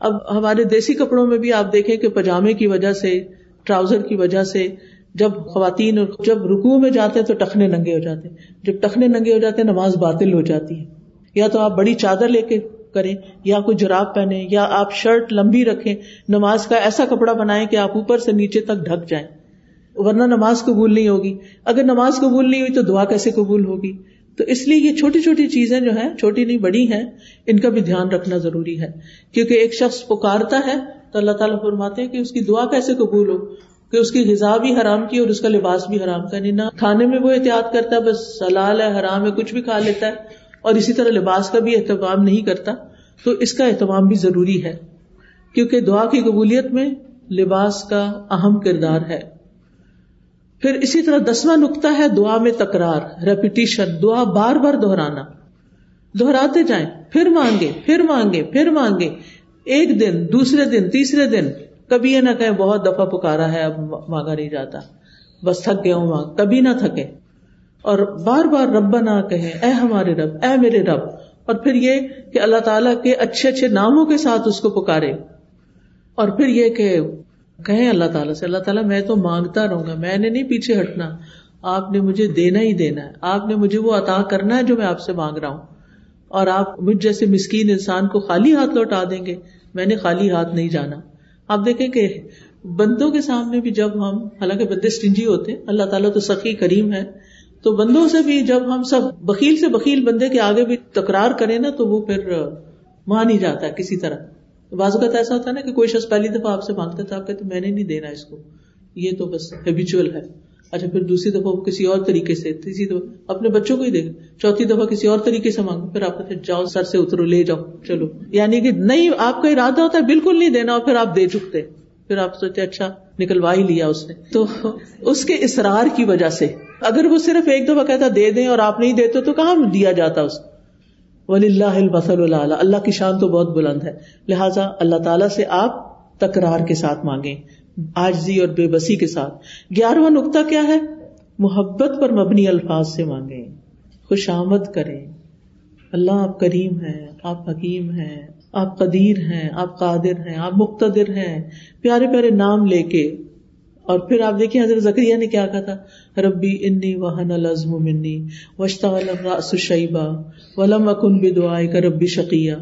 اب ہمارے دیسی کپڑوں میں بھی آپ دیکھیں کہ پجامے کی وجہ سے، ٹراؤزر کی وجہ سے جب خواتین اور جب رکو میں جاتے ہیں تو ٹخنے ننگے ہو جاتے ہیں۔ جب ٹخنے ننگے ہو جاتے ہیں، نماز باطل ہو جاتی ہے۔ یا تو آپ بڑی چادر لے کے کریں، یا کوئی جراب پہنے یا آپ شرٹ لمبی رکھیں، نماز کا ایسا کپڑا بنائیں کہ آپ اوپر سے نیچے تک ڈھک جائیں۔ ورنہ نماز قبول نہیں ہوگی۔ اگر نماز قبول نہیں ہوئی تو دعا کیسے قبول ہوگی؟ تو اس لیے یہ چھوٹی چھوٹی چیزیں جو ہیں، چھوٹی نہیں، بڑی ہیں، ان کا بھی دھیان رکھنا ضروری ہے۔ کیونکہ ایک شخص پکارتا ہے تو اللہ تعالیٰ فرماتے ہیں کہ اس کی دعا کیسے قبول ہو؟ کہ اس کی غذا بھی حرام کی اور اس کا لباس بھی حرام کا۔ نہیں نہ کھانے میں وہ احتیاط کرتا ہے، بس سلال ہے، حرام ہے، کچھ بھی کھا لیتا ہے۔ اور اسی طرح لباس کا بھی اہتمام نہیں کرتا، تو اس کا اہتمام بھی ضروری ہے، کیونکہ دعا کی قبولیت میں لباس کا اہم کردار ہے۔ پھر اسی طرح دسواں نقطہ ہے دعا میں تکرار ریپیٹیشن دعا بار بار دہرانا۔ دہراتے جائیں، پھر مانگے پھر مانگے پھر مانگے ایک دن، دوسرے دن، تیسرے دن، کبھی یہ نہ کہیں بہت دفعہ پکارا ہے، اب مانگا نہیں جاتا۔ بس تھک گیا ہوں کبھی نہ تھکے اور بار بار رب نہ کہیں، اے ہمارے رب، اے میرے رب۔ اور پھر یہ کہ اللہ تعالیٰ کے اچھے اچھے ناموں کے ساتھ اس کو پکارے۔ اور پھر یہ کہ کہیں اللہ تعالیٰ سے، اللہ تعالیٰ، میں تو مانگتا رہوں گا، میں نے نہیں پیچھے ہٹنا۔ آپ نے مجھے دینا ہی دینا ہے۔ آپ نے مجھے وہ عطا کرنا ہے جو میں آپ سے مانگ رہا ہوں۔ اور آپ مجھ جیسے مسکین انسان کو خالی ہاتھ لوٹا دیں گے، میں نے خالی ہاتھ نہیں جانا۔ آپ دیکھیں کہ بندوں کے سامنے بھی جب ہم، حالانکہ بندے اسٹنجی ہوتے اللہ تعالیٰ تو سخی کریم ہے۔ تو بندوں سے بھی جب ہم سب بکیل سے بکیل بندے کے آگے بھی تکرار کریں نا تو وہ پھر مان ہی جاتا ہے کسی طرح۔ بعض اوقات ایسا ہوتا ہے نا کہ کوئی شخص پہلی دفعہ آپ سے مانگتا تھا، آپ کہتے میں نے نہیں دینا اس کو۔ یہ تو بس ہیبیچل ہے۔ اچھا پھر دوسری دفعہ کسی اور طریقے سے، تیسری دفعہ اپنے بچوں کو ہی دے چوتھی دفعہ کسی اور طریقے سے مانگو، پھر آپ کہتے جاؤ، سر سے اترو، لے جاؤ، چلو۔ یعنی کہ نہیں، آپ کا ارادہ ہوتا ہے بالکل نہیں دینا اور پھر آپ دے چکتے۔ پھر آپ سوچتے اچھا نکلوا ہی لیا اس نے۔ تو اس کے اسرار کی وجہ سے اگر وہ صرف ایک دفعہ کہتا دے دیں اور آپ نہیں دیتے تو کہاں دیا جاتا اس ولی اللہ البصر اللہ اللہ کی شان تو بہت بلند ہے۔ لہٰذا اللہ تعالیٰ سے آپ تکرار کے ساتھ مانگے آجزی اور بے بسی کے ساتھ۔ گیارہواں نقطہ کیا ہے؟ محبت پر مبنی الفاظ سے مانگے خوش آمد کرے اللہ آپ کریم ہیں، آپ حکیم ہیں، آپ قدیر ہیں، آپ قادر ہیں، آپ مقتدر ہیں۔ پیارے پیارے نام لے کے اور پھر آپ دیکھیں حضرت زکریہ نے کیا کہا تھا؟ ربی انی وحن الزم منی وشتا شیبا ولم اکن بھی دعائے کا ربی شکیہ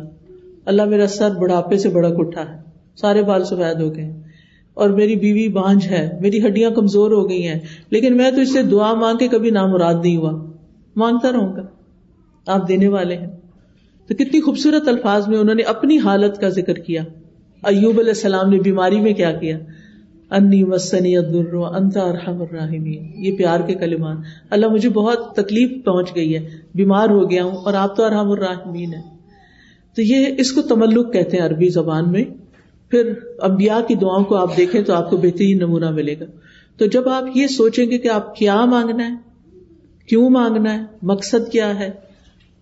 اللہ میرا سر بڑھاپے سے بڑا کٹھا ہے، سارے بال سفید ہو گئے۔ اور میری بیوی بانج ہے، میری ہڈیاں کمزور ہو گئی ہیں، لیکن میں تو اس سے دعا مانگ کے کبھی نامراد نہیں ہوا۔ مانگتا رہوں گا۔ آپ دینے والے ہیں۔ تو کتنی خوبصورت الفاظ میں انہوں نے اپنی حالت کا ذکر کیا۔ ایوب علیہ السلام نے بیماری میں کیا کیا؟ انی وسنی انت ارحم الراحمین. یہ پیار کے کلمان اللہ مجھے بہت تکلیف پہنچ گئی ہے. بیمار ہو گیا ہوں اور آپ تو ارحم الراحمین ہیں. تو یہ اس کو تملک کہتے ہیں عربی زبان میں. پھر امبیا کی دعاؤں کو آپ دیکھیں تو آپ کو بہترین نمونہ ملے گا. تو جب آپ یہ سوچیں گے کہ آپ کیا مانگنا ہے، کیوں مانگنا ہے، مقصد کیا ہے،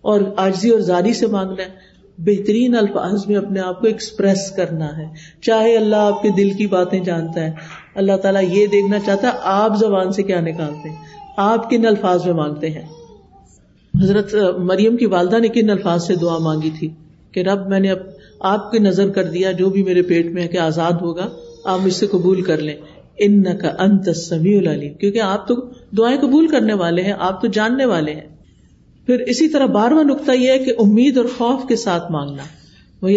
اور آجزی اور زاری سے مانگنا ہے بہترین الفاظ میں اپنے آپ کو ایکسپریس کرنا ہے۔ چاہے اللہ آپ کے دل کی باتیں جانتا ہے، اللہ تعالیٰ یہ دیکھنا چاہتا ہے آپ زبان سے کیا نکالتے ہیں، آپ کن الفاظ میں مانگتے ہیں۔ حضرت مریم کی والدہ نے کن الفاظ سے دعا مانگی تھی کہ رب، میں نے آپ کی نظر کر دیا، جو بھی میرے پیٹ میں ہے کہ آزاد ہوگا، آپ مجھ سے قبول کر لیں۔ ان کا انت سمیع العلیم۔ کیونکہ آپ تو دعائیں قبول کرنے والے ہیں، آپ تو جاننے والے ہیں۔ پھر اسی طرح بارواں نقطہ یہ ہے کہ امید اور خوف کے ساتھ مانگنا۔ وہ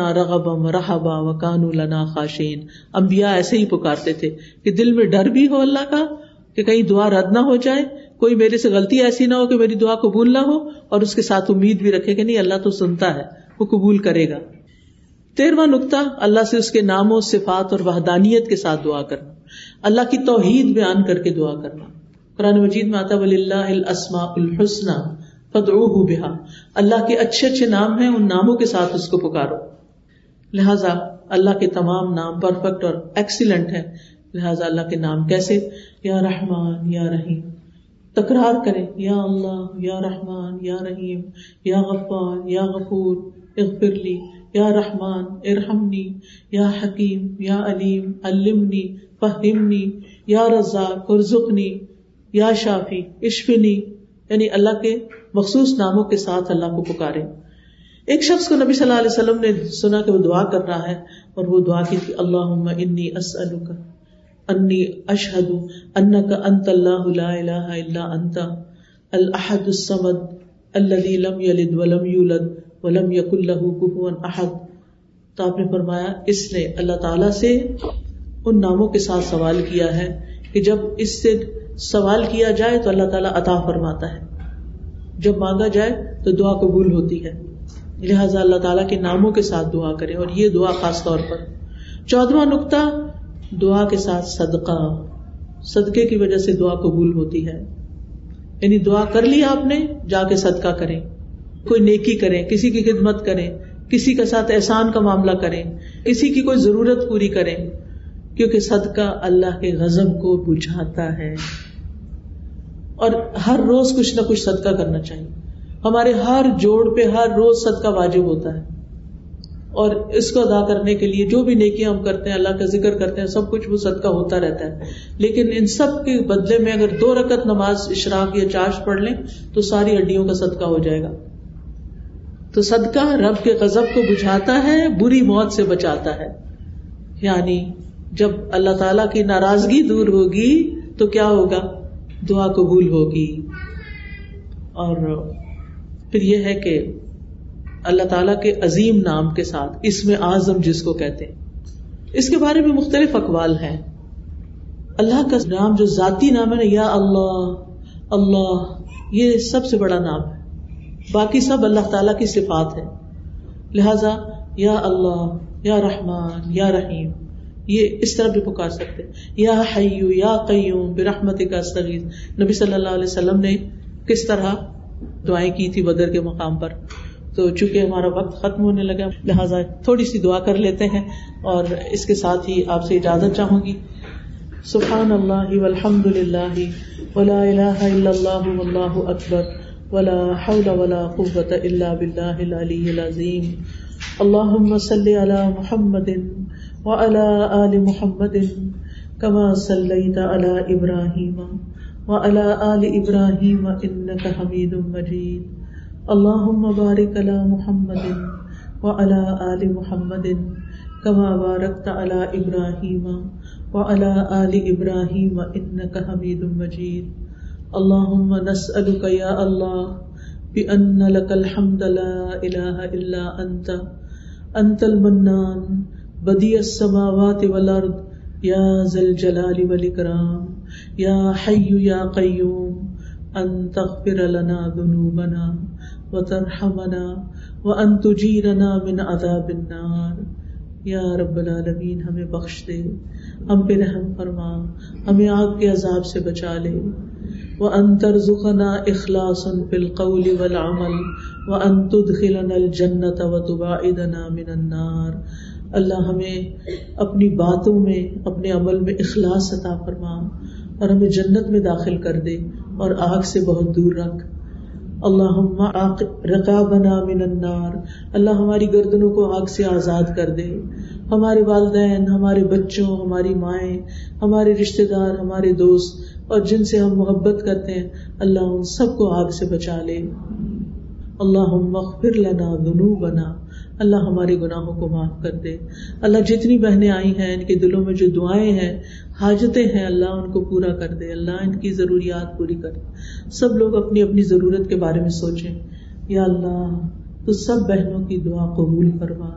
رغبم رحبا و کان النا خاشین امبیا ایسے ہی پکارتے تھے کہ دل میں ڈر بھی ہو اللہ کا کہ کہیں دعا رد نہ ہو جائے۔ کوئی میرے سے غلطی ایسی نہ ہو کہ میری دعا قبول نہ ہو اور اس کے ساتھ امید بھی رکھے کہ نہیں، اللہ تو سنتا ہے، وہ قبول کرے گا۔ تیرواں نقطہ، اللہ سے اس کے ناموں صفات اور وحدانیت کے ساتھ دعا کرنا۔ اللہ کی توحید بیان کر کے دعا کرنا۔ قرآن مجید میں آتا ولی اللہ السما الحسن فدعوه بها اللہ کے اچھے اچھے نام ہیں، ان ناموں کے ساتھ اس کو پکارو۔ لہذا اللہ کے تمام نام پرفیکٹ اور ایکسیلنٹ ہے لہذا اللہ کے نام کیسے؟ یا رحمان، یا رحیم۔ تکرار کرے یا اللہ، یا رحمان، یا رحیم۔ یا غفار، یا غفور۔ اغفر لی۔ یا رحمان، ارحمنی۔ یا حکیم، یا علیم۔ علمنی، فہمنی۔ یا رزاق، ارزقنی۔ یا شافی، اشفنی۔ یعنی اللہ کے مخصوص ناموں کے ساتھ اللہ کو پکارے۔ ایک شخص کو نبی صلی اللہ علیہ وسلم نے سنا کہ وہ دعا کر رہا ہے اور وہ دعا کی تھی اللہ انی اسألک، انی اشہد انک انت اللہ لا الہ الا انت، الاحد الصمد الذي لم يلد ولم يولد ولم يكن له كفوا احد۔ تو آپ نے فرمایا، اس نے اللہ تعالی سے ان ناموں کے ساتھ سوال کیا ہے کہ جب اس سے سوال کیا جائے تو اللہ تعالیٰ عطا فرماتا ہے۔ جب مانگا جائے تو دعا قبول ہوتی ہے۔ لہٰذا اللہ تعالیٰ کے ناموں کے ساتھ دعا کرے اور یہ دعا خاص طور پر۔ چودواں نقطہ، دعا کے ساتھ صدقہ۔ صدقے کی وجہ سے دعا قبول ہوتی ہے۔ یعنی دعا کر لی آپ نے، جا کے صدقہ کریں۔ کوئی نیکی کریں، کسی کی خدمت کریں، کسی کے ساتھ احسان کا معاملہ کریں، کسی کی کوئی ضرورت پوری کریں۔ کیونکہ صدقہ اللہ کے غزب کو بجھاتا ہے۔ اور ہر روز کچھ نہ کچھ صدقہ کرنا چاہیے۔ ہمارے ہر جوڑ پہ ہر روز صدقہ واجب ہوتا ہے۔ اور اس کو ادا کرنے کے لیے جو بھی نیکیاں ہم کرتے ہیں، اللہ کا ذکر کرتے ہیں، سب کچھ وہ صدقہ ہوتا رہتا ہے۔ لیکن ان سب کے بدلے میں اگر دو رکت نماز اشراق یا چارج پڑھ لیں، تو ساری ہڈیوں کا صدقہ ہو جائے گا۔ تو صدقہ رب کے غضب کو بجھاتا ہے، بری موت سے بچاتا ہے۔ یعنی جب اللہ تعالی کی ناراضگی دور ہوگی تو کیا ہوگا؟ دعا قبول ہوگی۔ اور پھر یہ ہے کہ اللہ تعالیٰ کے عظیم نام کے ساتھ اس میں آزم جس کو کہتے ہیں۔ اس کے بارے میں مختلف اقوال ہیں۔ اللہ کا نام جو ذاتی نام ہے نا، یا اللہ اللہ، یہ سب سے بڑا نام ہے۔ باقی سب اللہ تعالیٰ کی صفات ہے لہذا، یا اللہ، یا رحمان، یا رحیم۔ یہ اس طرح بھی پکار سکتے یا حیو یا قیوم برحمت کا استغیث۔ نبی صلی اللہ علیہ وسلم نے کس طرح دعائیں کی تھی بدر کے مقام پر؟ تو چونکہ ہمارا وقت ختم ہونے لگا، لہٰذا تھوڑی سی دعا کر لیتے ہیں اور اس کے ساتھ ہی آپ سے اجازت چاہوں گی۔ سبحان اللہ والحمد للہ ولا الہ الا اللہ واللہ اکبر ولا حول ولا قوة الا باللہ العلی العظیم۔ اللہم صلی علی محمد وعلى آل محمد كما صليت على إبراهيم وعلى آل إبراهيم إنك حميد مجيد. اللهم بارك على محمد وعلى آل محمد كما باركت على إبراهيم وعلى آل إبراهيم إنك حميد مجيد. اللهم نسألك يا الله بأن لك الحمد لا إله إلا أنت أنت المنان بديع السماوات والأرض يا ذا الجلال والإكرام يا حي يا قيوم أن تغفر لنا ذنوبنا وترحمنا وأن تجيرنا من عذاب النار۔ یا رب العالمین، ہمیں بخش دے، ہم پہ رحم فرما، ہمیں آگ کے عذاب سے بچا لے۔ وہ انتر زخنا اخلاص فی القول والعمل و تدخلنا الجنت و تباعدنا من النار۔ اللہ ہمیں اپنی باتوں میں، اپنے عمل میں اخلاص عطا فرما اور ہمیں جنت میں داخل کر دے اور آگ سے بہت دور رکھ۔ اللہ رقا بنا من النار۔ اللہ ہماری گردنوں کو آگ سے آزاد کر دے۔ ہمارے والدین، ہمارے بچوں، ہماری مائیں، ہمارے رشتے دار ہمارے دوست اور جن سے ہم محبت کرتے ہیں، اللہ ان سب کو آگ سے بچا لے۔ اللہ مغفر لنا دنو بنا اللہ ہمارے گناہوں کو معاف کر دے۔ اللہ جتنی بہنیں آئی ہیں، ان کے دلوں میں جو دعائیں ہیں، حاجتیں ہیں، اللہ ان کو پورا کر دے۔ اللہ ان کی ضروریات پوری کر دے۔ سب لوگ اپنی اپنی ضرورت کے بارے میں سوچیں۔ یا اللہ، تو سب بہنوں کی دعا قبول فرما۔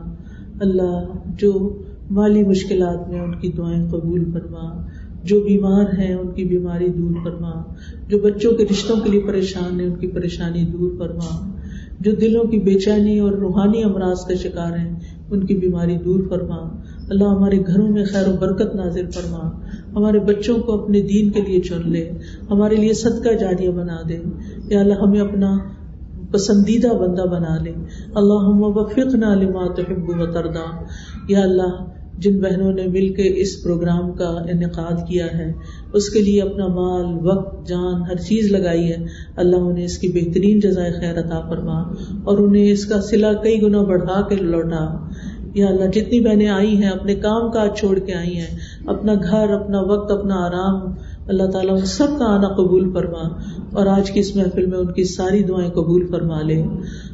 اللہ، جو مالی مشکلات میں ان کی دعائیں قبول فرما۔ جو بیمار ہیں، ان کی بیماری دور فرما۔ جو بچوں کے رشتوں کے لیے پریشان ہیں، ان کی پریشانی دور فرما۔ جو دلوں کی بے چینی اور روحانی امراض کا شکار ہیں، ان کی بیماری دور فرما۔ اللہ ہمارے گھروں میں خیر و برکت نازر فرما۔ ہمارے بچوں کو اپنے دین کے لیے چن لے۔ ہمارے لیے صدقہ جاریہ بنا دے۔ یا اللہ، ہمیں اپنا پسندیدہ بندہ بنا لے۔ اللہ وفق نہ لما تحب و تردا یا اللہ جن بہنوں نے مل کے اس پروگرام کا انعقاد کیا ہے، اس کے لیے اپنا مال، وقت، جان، ہر چیز لگائی ہے۔ اللہ انہیں اس کی بہترین جزائے خیر عطا فرما اور انہیں اس کا سلا کئی گنا بڑھا کے لوٹا۔ یا اللہ، جتنی بہنیں آئی ہیں، اپنے کام کاج چھوڑ کے آئی ہیں۔ اپنا گھر، اپنا وقت، اپنا آرام اللہ تعالیٰ ان سب کا آنا قبول فرما اور آج کی اس محفل میں ان کی ساری دعائیں قبول فرما لے۔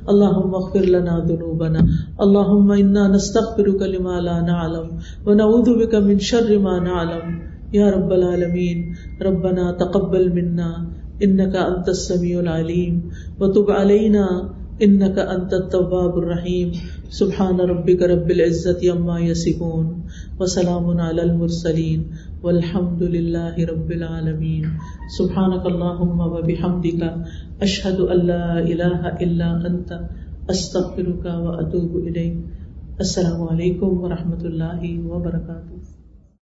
اللہ مغفر لنا ذنوبنا۔ اللہم انا نستغفرک لما لا نعلم ونعوذ بک من شر ما نعلم۔ یا رب العالمین، ربنا تقبل منا انك انت السمیع العلیم۔ وتب علینا انك انت التواب الرحیم. سبحان ربک رب العزت عما یصفون وسلام علی المرسلین. والحمد للہ رب العالمین. سبحانک اللہم و بحمدک. اشہد ان لا الہ الا انت. استغفرک و اتوب الیک. السلام علیکم و رحمۃ اللہ وبرکاتہ.